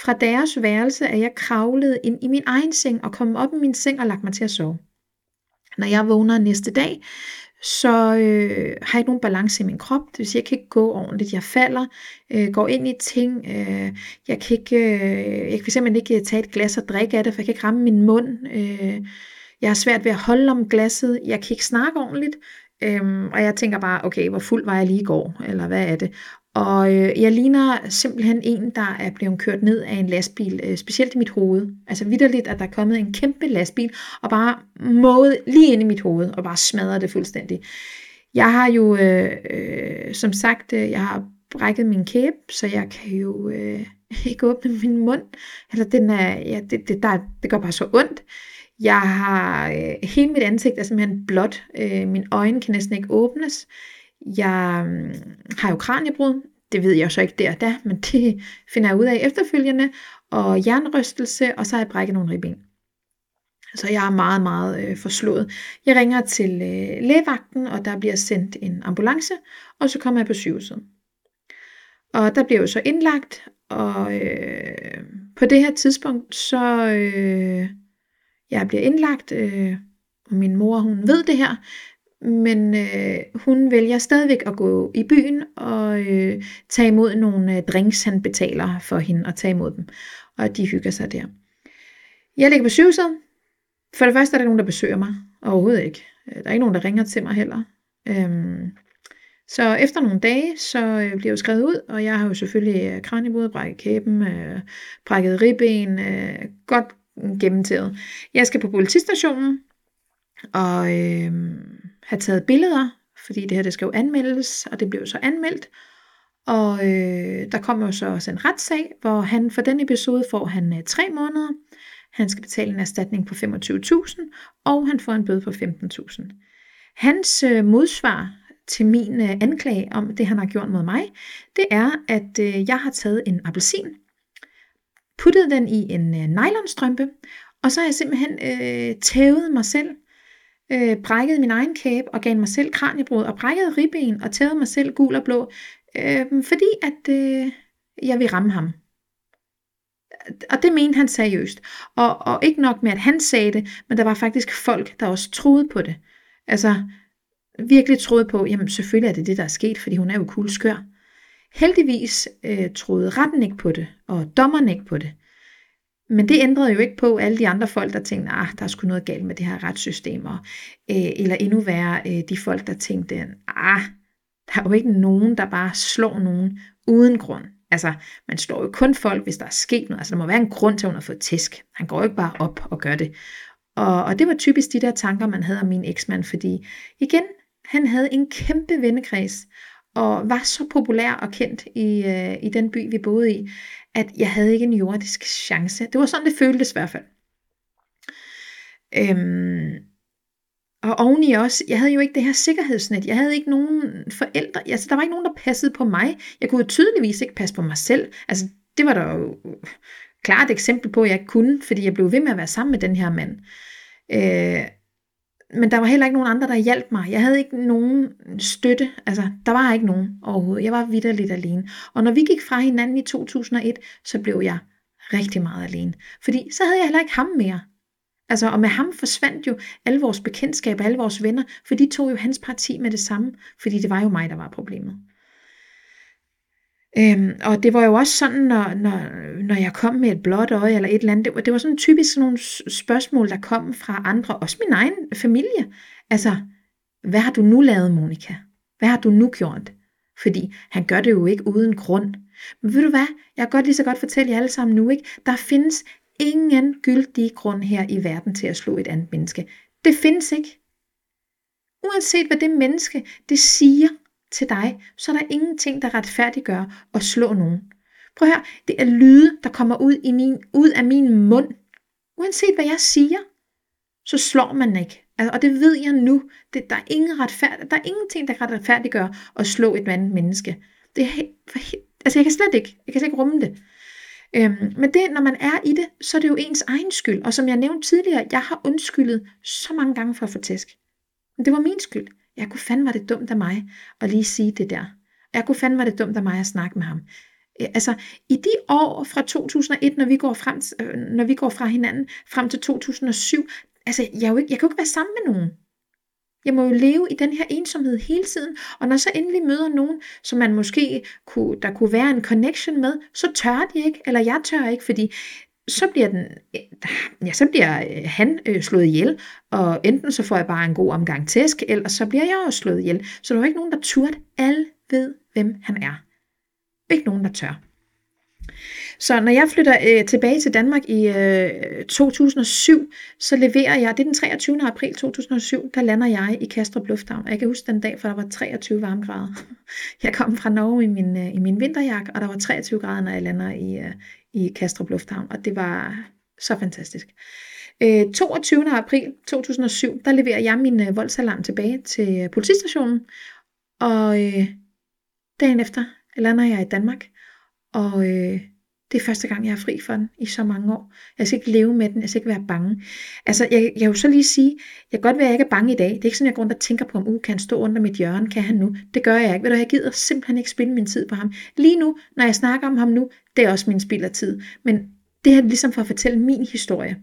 fra deres værelse, at jeg kravlede ind i min egen seng og kom op i min seng og lagt mig til at sove. Når jeg vågner næste dag, så øh, har jeg ikke nogen balance i min krop. Det vil sige, jeg kan ikke gå ordentligt. Jeg falder, øh, går ind i ting. Øh, jeg kan ikke, øh, jeg kan simpelthen ikke øh, tage et glas og drikke af det, for jeg kan ikke ramme min mund. Øh, jeg har svært ved at holde om glasset. Jeg kan ikke snakke ordentligt. Øhm, og jeg tænker bare, okay, hvor fuld var jeg lige i går, eller hvad er det? Og øh, jeg ligner simpelthen en, der er blevet kørt ned af en lastbil, øh, specielt i mit hoved. Altså vidderligt, at der er kommet en kæmpe lastbil, og bare måde lige ind i mit hoved, og bare smadret det fuldstændig. Jeg har jo, øh, øh, som sagt, øh, jeg har brækket min kæbe, så jeg kan jo øh, [LAUGHS] ikke åbne min mund. Eller den er, ja, det, det, der, det gør bare så ondt. Jeg har øh, hele mit ansigt er simpelthen blåt. Øh, mine øjne kan næsten ikke åbnes. Jeg mm, har jo kraniebrud. Det ved jeg så ikke der da, men det [LAUGHS] finder jeg ud af efterfølgende. Og jernrystelse, og så har jeg brækket nogle ribben. Så jeg er meget, meget øh, forslået. Jeg ringer til øh, lægevagten, og der bliver sendt en ambulance, og så kommer jeg på sygehuset. Og der bliver jo så indlagt, og øh, på det her tidspunkt, så øh, jeg bliver indlagt, øh, og min mor hun ved det her, men øh, hun vælger stadigvæk at gå i byen og øh, tage imod nogle øh, drinks, han betaler for hende og tage imod dem. Og de hygger sig der. Jeg ligger på sygehuset. For det første er der nogen, der besøger mig. Overhovedet ikke. Øh, der er ikke nogen, der ringer til mig heller. Øhm, så efter nogle dage, så øh, bliver jeg skrevet ud, og jeg har jo selvfølgelig øh, kraniebrud, brækket kæben, øh, brækket ribben, øh, godt gennemtæret. Jeg skal på politistationen og øh, have taget billeder, fordi det her det skal jo anmeldes, og det blev så anmeldt. Og øh, der kommer jo så også en retssag, hvor han for den episode får han øh, tre måneder. Han skal betale en erstatning på 25.000, og han får en bøde på 15.000. Hans øh, modsvar til min øh, anklage om det, han har gjort mod mig, det er, at øh, jeg har taget en appelsin, puttet den i en øh, nylonstrømpe, og så har jeg simpelthen øh, tævet mig selv, øh, brækkede min egen kæbe og gav mig selv kranjebrud og brækkede ribben og tævede mig selv gul og blå øh, fordi at øh, jeg vil ramme ham. Og det mente han seriøst. Og, og ikke nok med, at han sagde det, men der var faktisk folk, der også troede på det. Altså virkelig troede på, jamen selvfølgelig er det det, der er sket, fordi hun er jo cool. Heldigvis øh, troede retten ikke på det, og dommeren ikke på det. Men det ændrede jo ikke på alle de andre folk, der tænkte, ah, der er sgu noget galt med det her retssystem, og, øh, eller endnu værre, øh, de folk, der tænkte, ah, der er jo ikke nogen, der bare slår nogen uden grund. Altså, man slår jo kun folk, hvis der er sket noget. Altså, der må være en grund til, at hun har fået tæsk. Han går jo ikke bare op og gør det. Og, og det var typisk de der tanker, man havde om min eksmand, fordi igen, han havde en kæmpe vennekreds, og var så populær og kendt i, øh, i den by, vi boede i, at jeg havde ikke en jordisk chance. Det var sådan, det føltes i hvert fald. Øhm, og oveni også, jeg havde jo ikke det her sikkerhedsnet. Jeg havde ikke nogen forældre. Altså, der var ikke nogen, der passede på mig. Jeg kunne jo tydeligvis ikke passe på mig selv. Altså, det var der jo klart et eksempel på, at jeg ikke kunne, fordi jeg blev ved med at være sammen med den her mand. Øh, men der var heller ikke nogen andre, der hjalp mig. Jeg havde ikke nogen støtte. Altså, der var ikke nogen overhovedet. Jeg var vidderligt alene. Og når vi gik fra hinanden i 2001, så blev jeg rigtig meget alene. Fordi så havde jeg heller ikke ham mere. Altså, og med ham forsvandt jo alle vores bekendtskaber, alle vores venner, for de tog jo hans parti med det samme, fordi det var jo mig, der var problemet. Øhm, og det var jo også sådan, når, når, når jeg kom med et blåt øje eller et eller andet, det var, det var sådan typisk sådan nogle spørgsmål, der kom fra andre, også min egen familie. Altså, hvad har du nu lavet, Monika? Hvad har du nu gjort? Fordi han gør det jo ikke uden grund. Men ved du hvad? Jeg kan godt lige så godt fortælle jer alle sammen nu, ikke? Der findes ingen gyldig grund her i verden til at slå et andet menneske. Det findes ikke. Uanset hvad det menneske, det siger, til dig, så er der ingenting, der retfærdiggør at slå nogen. Prøv her, det er lyde, der kommer ud, i min, ud af min mund. Uanset hvad jeg siger, så slår man ikke. Altså, og det ved jeg nu. Det, der, er ingen retfærd, der er ingenting, der retfærdiggør at slå et andet menneske. Det er helt, for, altså jeg kan slet ikke, jeg kan slet ikke rumme det. Øhm, men det, når man er i det, så er det jo ens egen skyld. Og som jeg nævnte tidligere, jeg har undskyldet så mange gange for at få tæsk. Men det var min skyld. Jeg kunne fandme var det dumt af mig at lige sige det der. Jeg kunne fandme var det dumt af mig at snakke med ham. Altså, i de år fra 2001, når vi går, frem, øh, når vi går fra hinanden, frem til 2007, altså, jeg, jo ikke, jeg kan jo ikke være sammen med nogen. Jeg må jo leve i den her ensomhed hele tiden, og når så endelig møder nogen, som man måske kunne, der kunne være en connection med, så tør de ikke, eller jeg tør ikke, fordi så bliver, den, ja, så bliver øh, han øh, slået ihjel, og enten så får jeg bare en god omgang tæsk, eller så bliver jeg også slået ihjel. Så der er ikke nogen, der turde. Alle ved, hvem han er. Ikke nogen, der tør. Så når jeg flytter øh, tilbage til Danmark i øh, 2007, så leverer jeg, det er den 23. april 2007, der lander jeg i Kastrup Lufthavn. Jeg kan huske den dag, for der var 23 varmegrader. Jeg kom fra Norge i min, øh, i min vinterjakke, og der var 23 grader, når jeg lander i, øh, i Kastrup Lufthavn, og det var så fantastisk. Øh, 22. april 2007, der leverer jeg min øh, voldsalarm tilbage til øh, politistationen, og øh, dagen efter lander jeg i Danmark, og øh, det er første gang, jeg er fri for den i så mange år. Jeg skal ikke leve med den, jeg skal ikke være bange. Altså, jeg, jeg vil så lige sige, jeg kan godt være, at jeg ikke er bange i dag. Det er ikke sådan, jeg går rundt og tænker på, om uge kan han stå under mit hjørne, kan han nu? Det gør jeg ikke. Ved du, jeg gider simpelthen ikke spille min tid på ham. Lige nu, når jeg snakker om ham nu, det er også min spild af tid. Men det her er ligesom for at fortælle min historie.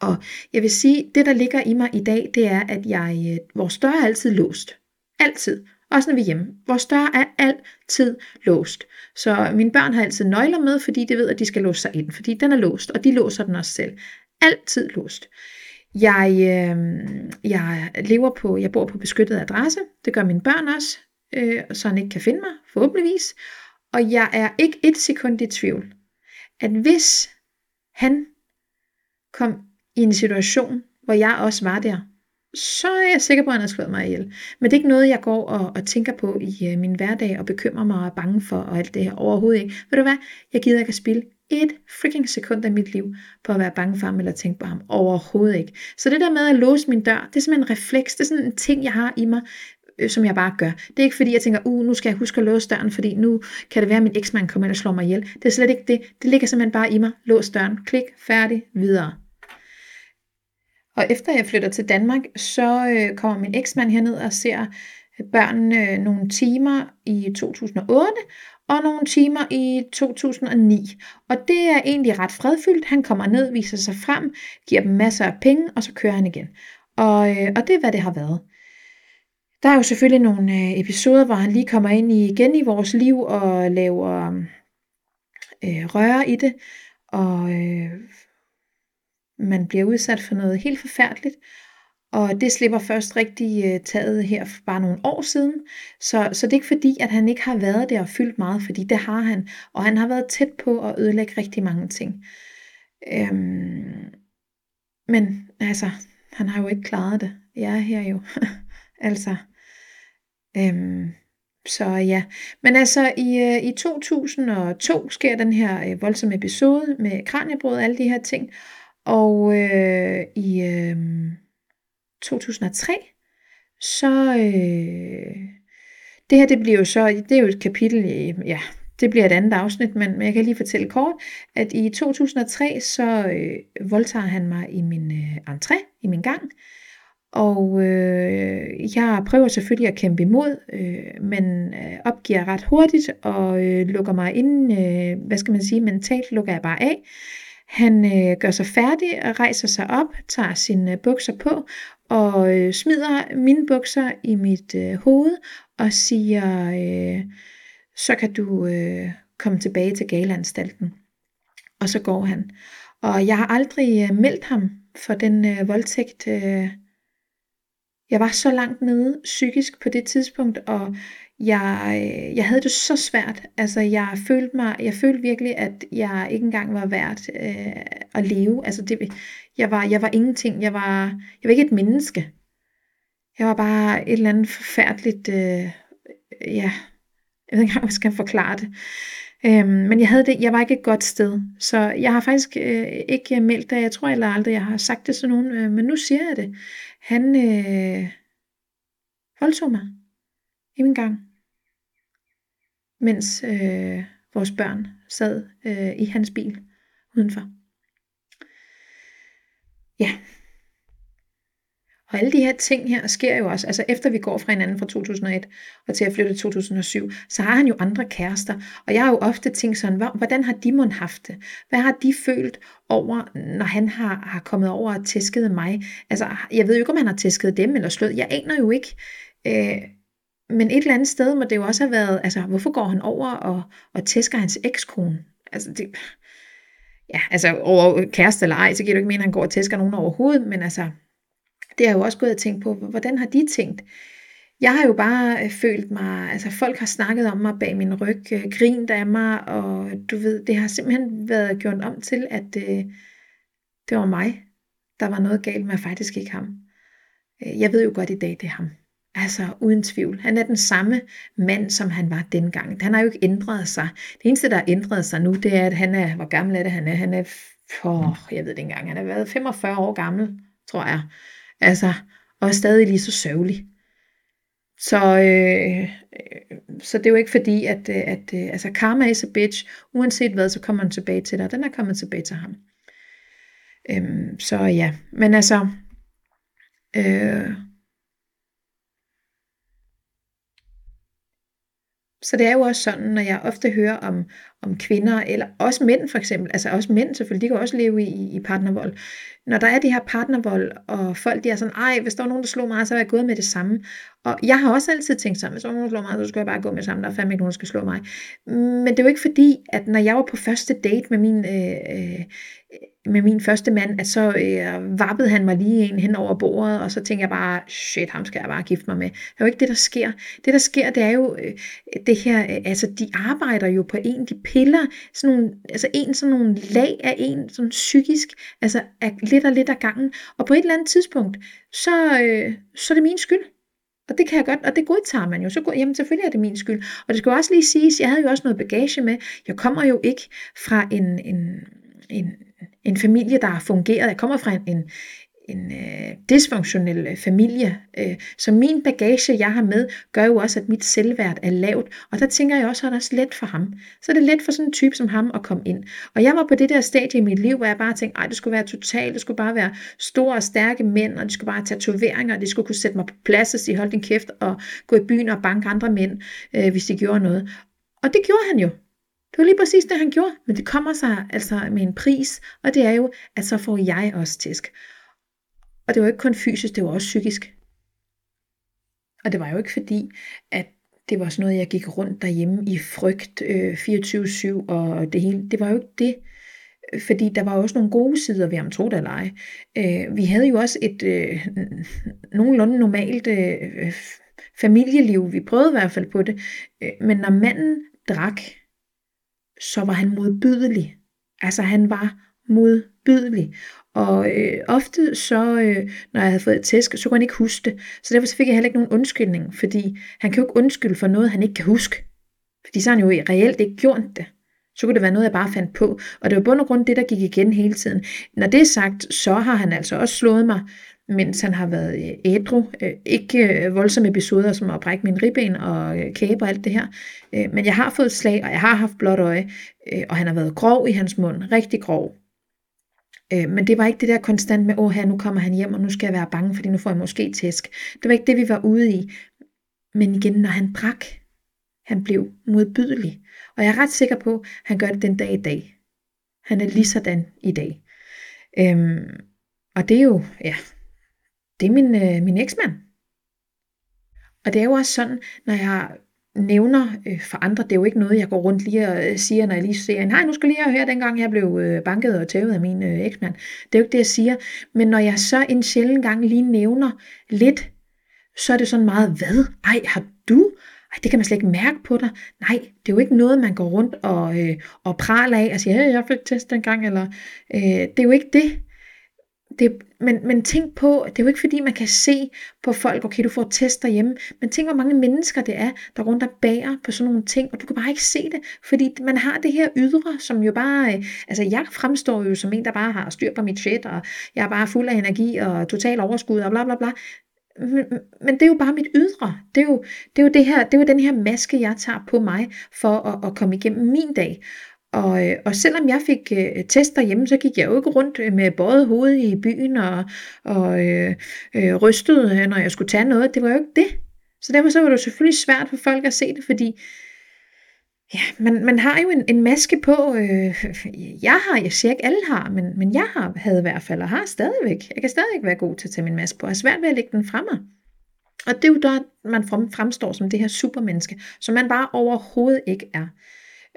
Og jeg vil sige, det der ligger i mig i dag, det er, at jeg, øh, vores dør er altid låst. Altid. Også når vi er hjemme. Vores dør er altid låst. Så mine børn har altid nøgler med, fordi de ved, at de skal låse sig ind. Fordi den er låst, og de låser den også selv. Altid låst. Jeg, øh, jeg lever på, jeg bor på beskyttet adresse. Det gør mine børn også, øh, så han ikke kan finde mig, forhåbentligvis. Og jeg er ikke et sekund i tvivl, at hvis han kom i en situation, hvor jeg også var der, så er jeg sikker på, at han har slået mig ihjel. Men det er ikke noget, jeg går og, og tænker på i øh, min hverdag og bekymrer mig og er bange for og alt det her overhovedet ikke. Ved du hvad? Jeg gider ikke at spille et freaking sekund af mit liv på at være bange for ham eller tænke på ham. Overhovedet ikke. Så det der med at låse min dør, det er simpelthen en refleks. Det er sådan en ting, jeg har i mig, øh, som jeg bare gør. Det er ikke fordi, jeg tænker, uh, nu skal jeg huske at låse døren, fordi nu kan det være, at min eksmand kommer ind og slår mig ihjel. Det er slet ikke det. Det ligger simpelthen bare i mig. Lås døren. Klik. Færdig. Videre. Og efter jeg flytter til Danmark, så øh, kommer min eksmand herned og ser øh, børnene nogle timer i 2008 og nogle timer i 2009. Og det er egentlig ret fredfyldt. Han kommer ned, viser sig frem, giver dem masser af penge, og så kører han igen. Og, øh, og det er, hvad det har været. Der er jo selvfølgelig nogle øh, episoder, hvor han lige kommer ind i, igen i vores liv og laver øh, røre i det, og øh, man bliver udsat for noget helt forfærdeligt. Og det slipper først rigtig øh, taget her for bare nogle år siden. Så, så det er ikke fordi, at han ikke har været der og fyldt meget, fordi det har han. Og han har været tæt på at ødelægge rigtig mange ting. Øhm, men altså, han har jo ikke klaret det. Jeg er her jo. [LAUGHS] altså, øhm, så ja. Men altså, i, øh, i 2002 sker den her øh, voldsomme episode med kraniebrud og alle de her ting. Og øh, i... øh, 2003, så øh, det her det bliver jo så, det er jo et kapitel, i, ja, det bliver et andet afsnit, men, men jeg kan lige fortælle kort, at i 2003, så øh, voldtager han mig i min øh, entré, i min gang, og øh, jeg prøver selvfølgelig at kæmpe imod, øh, men øh, opgiver ret hurtigt og øh, lukker mig ind, øh, hvad skal man sige, mentalt lukker jeg bare af. Han øh, gør sig færdig og rejser sig op, tager sine øh, bukser på og øh, smider mine bukser i mit øh, hoved og siger, øh, så kan du øh, komme tilbage til galanstalten. Og så går han. Og jeg har aldrig øh, meldt ham for den øh, voldtægt. Øh. Jeg var så langt nede psykisk på det tidspunkt, og jeg, øh, jeg havde det så svært. Altså, jeg følte mig, jeg følte virkelig, at jeg ikke engang var værd øh, at leve. Altså, det, jeg var, jeg var ingenting. Jeg var, jeg var ikke et menneske. Jeg var bare et eller andet forfærdeligt, øh, ja, jeg ved ikke engang, hvad skal forklare det. Øhm, men jeg, havde det, jeg var ikke et godt sted. Så jeg har faktisk øh, ikke meldt det. Jeg tror eller aldrig, jeg har sagt det til nogen. Øh, men nu siger jeg det. Han øh, voldtog mig i min gang mens øh, vores børn sad øh, i hans bil udenfor. Ja. Og alle de her ting her sker jo også, altså efter vi går fra hinanden fra 2001 og til at flytte til 2007, så har han jo andre kærester. Og jeg har jo ofte tænkt sådan, hvordan har de mon haft det? Hvad har de følt over, når han har, har kommet over og tæsket mig? Altså, jeg ved jo ikke, om han har tæsket dem eller slået. Jeg aner jo ikke. Øh, men et eller andet sted må det jo også have været, altså hvorfor går han over og, og tæsker hans ekskone? Altså det, ja, altså over kæreste eller ej, så giver det ikke mening, at han går og tæsker nogen overhovedet, men altså, det har jeg jo også gået og tænkt på, hvordan har de tænkt? Jeg har jo bare øh, følt mig, altså folk har snakket om mig bag min ryg, øh, grint af mig, og du ved, det har simpelthen været gjort om til, at øh, det var mig, der var noget galt med, faktisk ikke ham. Øh, jeg ved jo godt i dag, det er ham. Altså uden tvivl. Han er den samme mand, som han var dengang. Han har jo ikke ændret sig. Det eneste, der har ændret sig nu, det er, at han er, hvor gammel er det, han er? Han er, for, jeg ved det ikke engang, han har været 45 år gammel, tror jeg. Altså, og er stadig lige så sørgelig. Så, øh, så det er jo ikke fordi, at, øh, at, at altså, karma is a bitch. Uanset hvad, så kommer han tilbage til dig. Den er kommet tilbage til ham. Øhm, så ja, men altså, øh, Så det er jo også sådan, når jeg ofte hører om, om kvinder, eller også mænd for eksempel, altså også mænd selvfølgelig, de kan også leve i, i partnervold. Når der er det her partnervold, og folk de er sådan, ej, hvis der var nogen, der slog mig, så er jeg gået med det samme. Og jeg har også altid tænkt sådan, hvis der var nogen, der slog mig, så skulle jeg bare gå med det samme, der er fandme ikke nogen, der skal slå mig. Men det er jo ikke fordi, at når jeg var på første date med min øh, øh, med min første mand, at så øh, vappede han mig lige en hen over bordet, og så tænkte jeg bare, shit, ham skal jeg bare gifte mig med. Det er jo ikke det, der sker. Det, der sker, det er jo øh, det her, øh, altså de arbejder jo på en, de piller sådan nogle, altså en sådan nogle lag af en, sådan psykisk, altså af lidt og lidt af gangen, og på et eller andet tidspunkt, så, øh, så er det min skyld. Og det kan jeg godt, og det godtager man jo. Så, jamen selvfølgelig er det min skyld. Og det skal også lige siges, jeg havde jo også noget bagage med. Jeg kommer jo ikke fra en, en, en, en familie, der har fungeret. Jeg kommer fra en, en, en øh, dysfunktionel øh, familie. Øh, så min bagage, jeg har med, gør jo også, at mit selvværd er lavt. Og der tænker jeg også, at det er også let for ham. Så er det let for sådan en type som ham at komme ind. Og jeg var på det der stadie i mit liv, hvor jeg bare tænkte, ej, det skulle være totalt, det skulle bare være store og stærke mænd, og de skulle bare have tatoveringer, og de skulle kunne sætte mig på plads og sige, hold din kæft, og gå i byen og banke andre mænd, øh, hvis de gjorde noget. Og det gjorde han jo. Det var lige præcis det, han gjorde, men det kommer sig altså med en pris, og det er jo, at så får jeg også tæsk. Og det var ikke kun fysisk, det var også psykisk. Og det var jo ikke fordi, at det var sådan noget, jeg gik rundt derhjemme i frygt øh, 24-7 og det hele. Det var jo ikke det. Fordi der var også nogle gode sider ved om tro det eller ej. Øh, vi havde jo også et øh, nogenlunde normalt øh, familieliv. Vi prøvede i hvert fald på det. Øh, men når manden drak, så var han modbydelig. Altså han var modbydelig. Og øh, ofte så, øh, når jeg havde fået et tæsk, så kunne han ikke huske det. Så derfor så fik jeg heller ikke nogen undskyldning, fordi han kan jo ikke undskylde for noget, han ikke kan huske. Fordi så har han jo reelt ikke gjort det. Så kunne det være noget, jeg bare fandt på. Og det var bund og grund det, der gik igen hele tiden. Når det er sagt, så har han altså også slået mig, mens han har været øh, ædru. Øh, ikke øh, voldsomme episoder, som at brække min ribben og kæbe og alt det her. Men jeg har fået slag, og jeg har haft blåt øje, og han har været grov i hans mund. Rigtig grov. Øh, men det var ikke det der konstant med, åh her, nu kommer han hjem, og nu skal jeg være bange, fordi nu får jeg måske tæsk. Det var ikke det, vi var ude i. Men igen, når han drak, han blev modbydelig. Og jeg er ret sikker på, at han gør det den dag i dag. Han er lige sådan i dag. Øhm, og det er jo, ja, det er min, øh, min eksmand. Og det er jo også sådan, når jeg nævner øh, for andre. Det er jo ikke noget, jeg går rundt lige og øh, siger, når jeg lige ser, en, nej, nu skal lige høre, dengang jeg blev øh, banket og tævet af min øh, eksmand. Det er jo ikke det, jeg siger. Men når jeg så en sjældent gang lige nævner lidt, så er det sådan meget, hvad? Ej, har du? Ej, det kan man slet ikke mærke på dig. Nej, det er jo ikke noget, man går rundt og, øh, og praler af og siger, hey, jeg fik test dengang, eller øh, det er jo ikke det det, men, men tænk på, det er jo ikke fordi, man kan se på folk, okay, du får test derhjemme, men tænk, hvor mange mennesker det er, der rundt og bærer på sådan nogle ting, og du kan bare ikke se det, fordi man har det her ydre, som jo bare, øh, altså jeg fremstår jo som en, der bare har styr på mit shit, og jeg er bare fuld af energi og total overskud og bla bla bla, men, men det er jo bare mit ydre. Det er jo, det er jo, det her, det er jo den her maske, jeg tager på mig for at, at komme igennem min dag. Og, øh, og selvom jeg fik øh, test derhjemme, så gik jeg jo ikke rundt øh, med både hoved i byen og, og øh, øh, rystede, øh, når jeg skulle tage noget. Det var jo ikke det. Så derfor så var det selvfølgelig svært for folk at se det, fordi ja, man, man har jo en, en maske på. Øh, jeg har, jeg siger ikke alle har, men, men jeg har, havde i hvert fald, og har stadigvæk. Jeg kan stadigvæk være god til at tage min maske på. Jeg har svært ved at lægge den fra mig. Og det er jo der, man fremstår som det her supermenneske, som man bare overhovedet ikke er.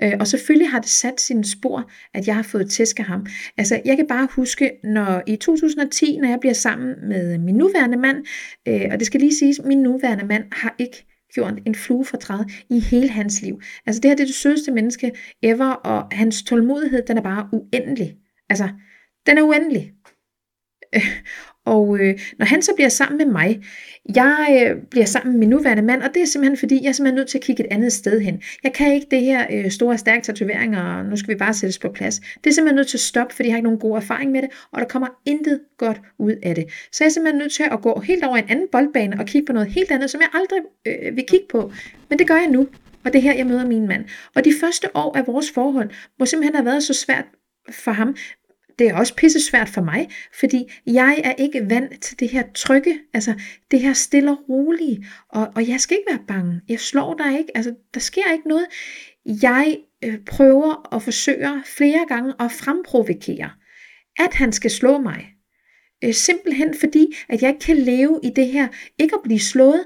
Øh, og selvfølgelig har det sat sine spor, at jeg har fået tæsk af ham. Altså, jeg kan bare huske, når i 2010, når jeg bliver sammen med min nuværende mand, øh, og det skal lige siges, min nuværende mand har ikke gjort en flue for træet i hele hans liv. Altså, det her det er det sødeste menneske ever, og hans tålmodighed, den er bare uendelig. Altså, den er uendelig. Øh, og øh, når han så bliver sammen med mig, jeg øh, bliver sammen med min nuværende mand, og det er simpelthen fordi, jeg er simpelthen nødt til at kigge et andet sted hen. Jeg kan ikke det her øh, store, stærke tatoveringer, og nu skal vi bare sættes på plads. Det er simpelthen nødt til at stoppe, fordi jeg har ikke nogen god erfaring med det, og der kommer intet godt ud af det. Så jeg er simpelthen nødt til at gå helt over en anden boldbane og kigge på noget helt andet, som jeg aldrig øh, vil kigge på. Men det gør jeg nu, og det er her, jeg møder min mand. Og de første år af vores forhold må simpelthen have været så svært for ham, det er også pisse svært for mig, fordi jeg er ikke vant til det her trygge, altså det her stille og rolige, og, og jeg skal ikke være bange. Jeg slår dig ikke, altså der sker ikke noget. Jeg øh, prøver og forsøger flere gange at fremprovokere, at han skal slå mig. Øh, simpelthen fordi, at jeg ikke kan leve i det her, ikke at blive slået,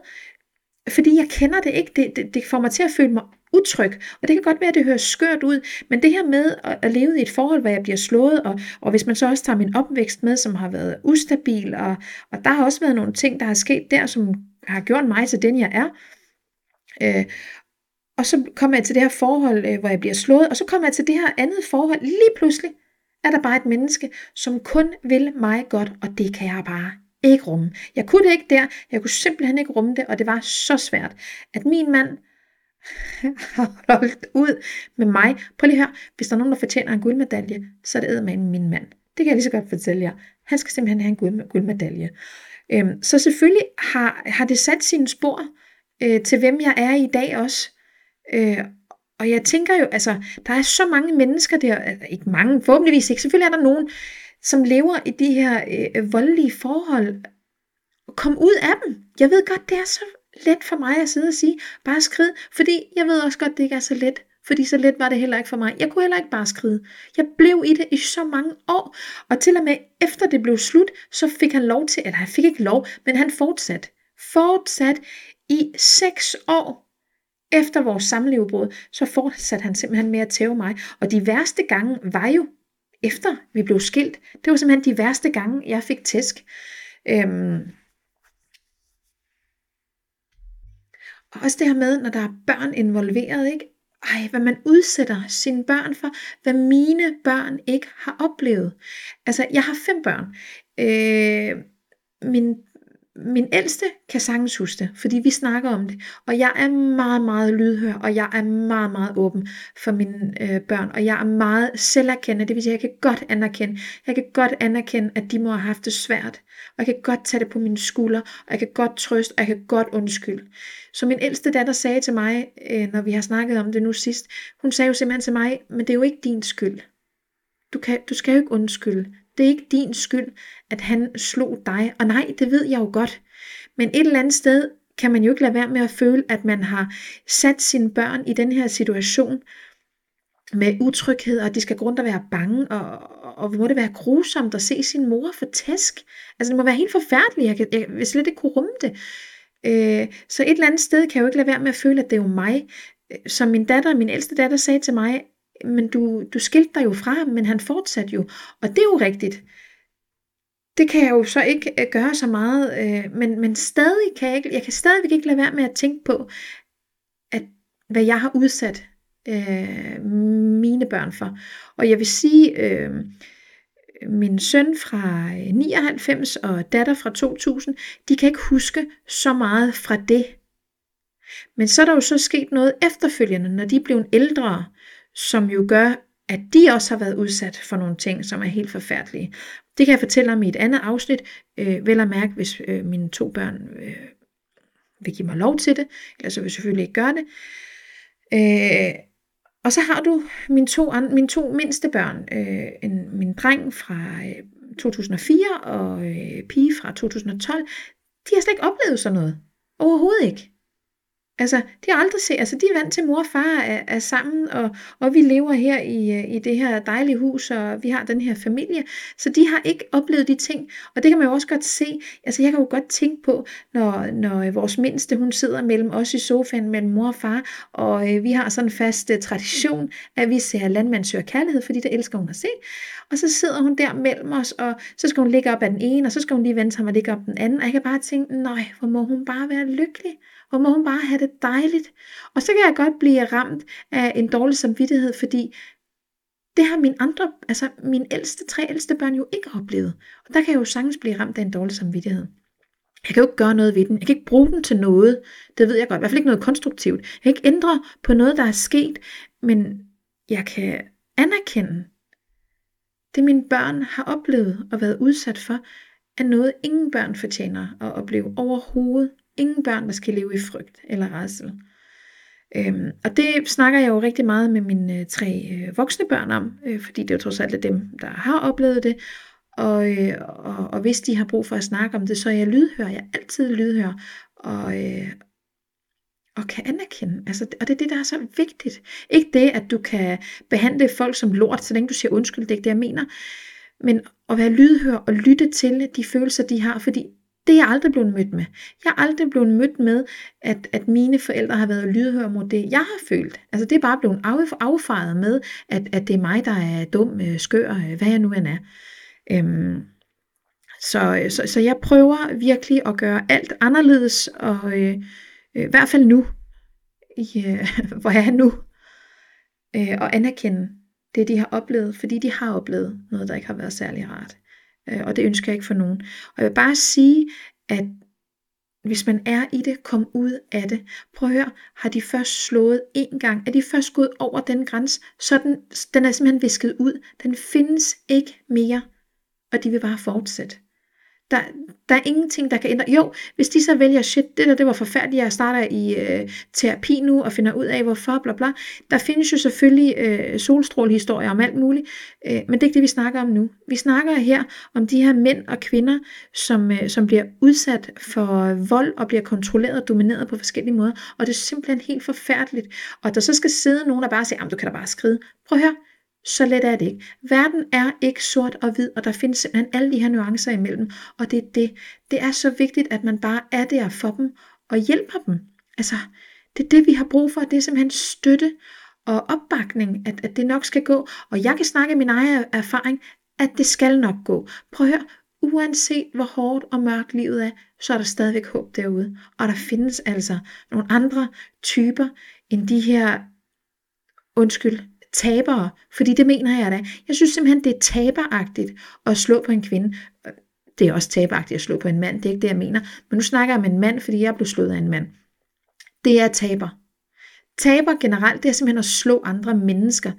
fordi jeg kender det ikke. Det, det, det får mig til at føle mig utryg. Og det kan godt være, at det høres skørt ud, men det her med at, at leve i et forhold, hvor jeg bliver slået, og, og hvis man så også tager min opvækst med, som har været ustabil, og, og der har også været nogle ting, der er sket der, som har gjort mig til den, jeg er. Øh, og så kommer jeg til det her forhold, øh, hvor jeg bliver slået, og så kommer jeg til det her andet forhold. Lige pludselig er der bare et menneske, som kun vil mig godt, og det kan jeg bare ikke rumme. Jeg kunne det ikke der, jeg kunne simpelthen ikke rumme det, og det var så svært, at min mand [LAUGHS] har holdt ud med mig. Prøv lige at høre, hvis der er nogen, der fortjener en guldmedalje, så er det med min mand. Det kan jeg lige så godt fortælle jer. Han skal simpelthen have en guld, guldmedalje. Øhm, så selvfølgelig har, har det sat sine spor øh, til, hvem jeg er i dag også. Øh, og jeg tænker jo, altså, der er så mange mennesker der, altså, ikke mange, forhåbentligvis ikke, selvfølgelig er der nogen, som lever i de her øh, voldelige forhold. Kom ud af dem. Jeg ved godt, det er så let for mig at sidde og sige, bare skrid, fordi jeg ved også godt, det ikke er så let fordi så let var det heller ikke for mig. Jeg kunne heller ikke bare skride. Jeg blev i det i så mange år, og til og med efter det blev slut, så fik han lov til, eller han fik ikke lov, men han fortsat. Fortsat i seks år efter vores samlevebrud, så fortsatte han simpelthen med at tæve mig. Og de værste gange var jo, efter vi blev skilt, det var simpelthen de værste gange, jeg fik tæsk. Øhm, og også det her med, når der er børn involveret, ikke? ej, hvad man udsætter sine børn for, hvad mine børn ikke har oplevet. Altså, jeg har fem børn. Øh, min min ældste kan sagtens huske det, fordi vi snakker om det, og jeg er meget, meget lydhør, og jeg er meget, meget åben for mine øh, børn, og jeg er meget selverkendende, det vil sige, at jeg kan godt anerkende, jeg kan godt anerkende, at de må have haft det svært, og jeg kan godt tage det på mine skuldre, og jeg kan godt trøste, og jeg kan godt undskylde. Så min ældste datter sagde til mig, øh, når vi har snakket om det nu sidst, hun sagde jo simpelthen til mig, men det er jo ikke din skyld. Du, kan, du skal jo ikke undskylde. Det er ikke din skyld, at han slog dig. Og nej, det ved jeg jo godt. Men et eller andet sted kan man jo ikke lade være med at føle, at man har sat sine børn i den her situation med utryghed, og de skal grund og være bange, og, og, og må det være grusomt at se sin mor få tæsk. Altså det må være helt forfærdeligt, jeg, kan, jeg vil slet ikke kunne rumme det. Øh, så et eller andet sted kan jeg jo ikke lade være med at føle, at det er jo mig. Øh, som min datter, min ældste datter sagde til mig, men du, du skilte dig jo fra ham, men han fortsatte jo. Og det er jo rigtigt. Det kan jeg jo så ikke øh, gøre så meget, øh, men, men stadig kan jeg ikke, jeg kan stadigvæk ikke lade være med at tænke på, at hvad jeg har udsat øh, mine børn for. Og jeg vil sige, øh, min søn fra øh, 99 og datter fra 2000, de kan ikke huske så meget fra det. Men så er der jo så sket noget efterfølgende, når de er blevet ældre, som jo gør, at de også har været udsat for nogle ting, som er helt forfærdelige. Det kan jeg fortælle om i et andet afsnit, øh, vel at mærke, hvis øh, mine to børn øh, vil give mig lov til det, ellers vil jeg selvfølgelig ikke gøre det. Øh, og så har du mine to, mine to mindste børn, øh, en, min dreng fra øh, 2004 og øh, pige fra 2012, de har slet ikke oplevet sådan noget. Overhovedet ikke. Altså, de har aldrig set, altså de er vant til, at mor og far er, er sammen, og, og vi lever her i, øh, i det her dejlige hus, og vi har den her familie, så de har ikke oplevet de ting, og det kan man jo også godt se, altså jeg kan jo godt tænke på, når, når øh, vores mindste, hun sidder mellem os i sofaen, mellem mor og far, og øh, vi har sådan en fast uh, tradition, at vi ser landmand søger kærlighed, fordi der elsker hun at se, og så sidder hun der mellem os, og så skal hun ligge op af den ene, og så skal hun lige vente sig og ligge op den anden, og jeg kan bare tænke, nej, hvor må hun bare være lykkelig, hvor må hun bare have det dejligt. Og så kan jeg godt blive ramt af en dårlig samvittighed, fordi det har min andre, altså mine ældste, tre ældste børn jo ikke oplevet. Og der kan jeg jo sagtens blive ramt af en dårlig samvittighed. Jeg kan jo ikke gøre noget ved den. Jeg kan ikke bruge den til noget. Det ved jeg godt. I hvert fald ikke noget konstruktivt. Jeg kan ikke ændre på noget, der er sket. Men jeg kan anerkende, det mine børn har oplevet og været udsat for, er noget, ingen børn fortjener at opleve overhovedet. Ingen børn, der skal leve i frygt eller rædsel. Øhm, og det snakker jeg jo rigtig meget med mine øh, tre øh, voksne børn om, øh, fordi det er jo trods alt dem, der har oplevet det. Og, øh, og, og hvis de har brug for at snakke om det, så er jeg lydhør. Jeg er altid lydhør. Og, øh, og kan anerkende. Altså, og det er det, der er så vigtigt. Ikke det, at du kan behandle folk som lort, så længe du siger undskyld, det er ikke det, jeg mener. Men at være lydhør og lytte til de følelser, de har, fordi det er jeg aldrig blevet mødt med. Jeg er aldrig blevet mødt med, at, at mine forældre har været lydhøre mod det, jeg har følt. Altså det er bare blevet af, affaret med, at, at det er mig, der er dum, øh, skør, øh, hvad jeg nu end er. Øhm, så, så, så jeg prøver virkelig at gøre alt anderledes, og øh, øh, i hvert fald nu, i, øh, [LAUGHS] hvor jeg er nu, øh, og anerkende det, de har oplevet, fordi de har oplevet noget, der ikke har været særlig rart. Øh, og det ønsker jeg ikke for nogen. Og jeg vil bare sige, at hvis man er i det, kom ud af det. Prøv at høre, har de først slået en gang? Er de først gået over den grænse? Så den, den er simpelthen visket ud. Den findes ikke mere. og de vil bare fortsætte. Der, der er ingenting, der kan ændre. Jo, hvis de så vælger, shit, det der, det var forfærdeligt, jeg starter i øh, terapi nu, og finder ud af, hvorfor, bla bla. Der findes jo selvfølgelig øh, solstrålehistorier om alt muligt, øh, men det er ikke det, vi snakker om nu. Vi snakker her om de her mænd og kvinder, som, øh, som bliver udsat for vold, og bliver kontrolleret og domineret på forskellige måder, og det er simpelthen helt forfærdeligt. Og der så skal sidde nogen, der bare siger, du kan da bare skride. Prøv at høre, så let er det ikke. Verden er ikke sort og hvid, og der findes simpelthen alle de her nuancer imellem, og det er det. Det er så vigtigt, at man bare er der for dem og hjælper dem. Altså, det er det, vi har brug for. Det er simpelthen støtte og opbakning, at, at det nok skal gå. Og jeg kan snakke min egen erfaring, at det skal nok gå. Prøv at høre, uanset hvor hårdt og mørkt livet er, så er der stadigvæk håb derude. Og der findes altså nogle andre typer end de her, undskyld, tabere, fordi det mener jeg da. Jeg synes simpelthen, det er taberagtigt at slå på en kvinde. Det er også taberagtigt at slå på en mand, det er ikke det, jeg mener. Men nu snakker jeg om en mand, fordi jeg blev slået af en mand. Det er taber. Taber generelt, det er simpelthen at slå andre mennesker.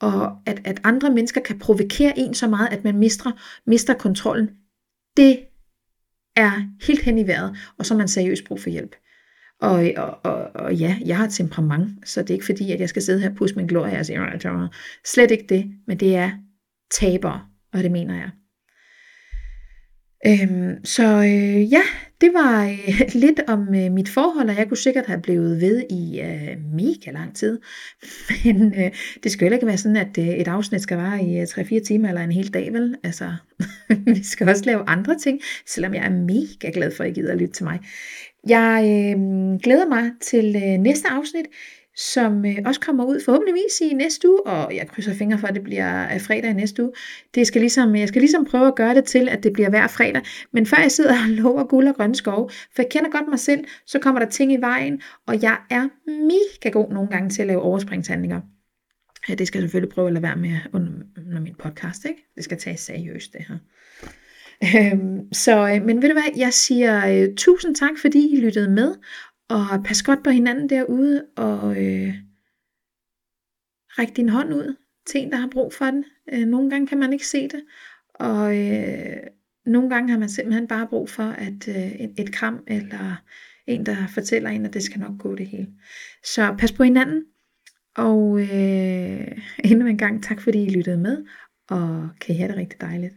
Og at, at andre mennesker kan provokere en så meget, at man mister, mister kontrollen. Det er helt hen i vejret, og så er man seriøst brug for hjælp. Og, og, og, og ja, jeg har temperament, så det er ikke fordi, at jeg skal sidde her og pusse min glorie og sige, slet ikke det, men det er taber, og det mener jeg. Øhm, så øh, ja, det var øh, [LAUGHS] lidt om øh, mit forhold, og jeg kunne sikkert have blevet ved i øh, mega lang tid. [LAUGHS] Men øh, det skal heller ikke være sådan, at øh, et afsnit skal vare i øh, 3-4 timer eller en hel dag, vel? Altså, [LAUGHS] vi skal også lave andre ting, selvom jeg er mega glad for, at I gider at lytte til mig. Jeg øh, glæder mig til øh, næste afsnit, som øh, også kommer ud forhåbentligvis i næste uge, og jeg krydser fingre for, at det bliver øh, fredag i næste uge. Det skal ligesom, øh, jeg skal ligesom prøve at gøre det til, at det bliver hver fredag, men før jeg sidder og [LAUGHS] lover guld og grønne skove, for jeg kender godt mig selv, så kommer der ting i vejen, og jeg er mega god nogle gange til at lave overspringshandlinger. Ja, det skal jeg selvfølgelig prøve at lade være med under, under min podcast, ikke? Det skal tages seriøst, det her. Øhm, så, øh, men ved du hvad, jeg siger øh, tusind tak, fordi I lyttede med, og pas godt på hinanden derude, og øh, ræk din hånd ud til en, der har brug for den. Øh, nogle gange kan man ikke se det, og øh, nogle gange har man simpelthen bare brug for at øh, et, et kram, eller en, der fortæller en, at det skal nok gå det hele. Så pas på hinanden, og øh, [LAUGHS] endnu en gang tak, fordi I lyttede med, og kan I have det rigtig dejligt.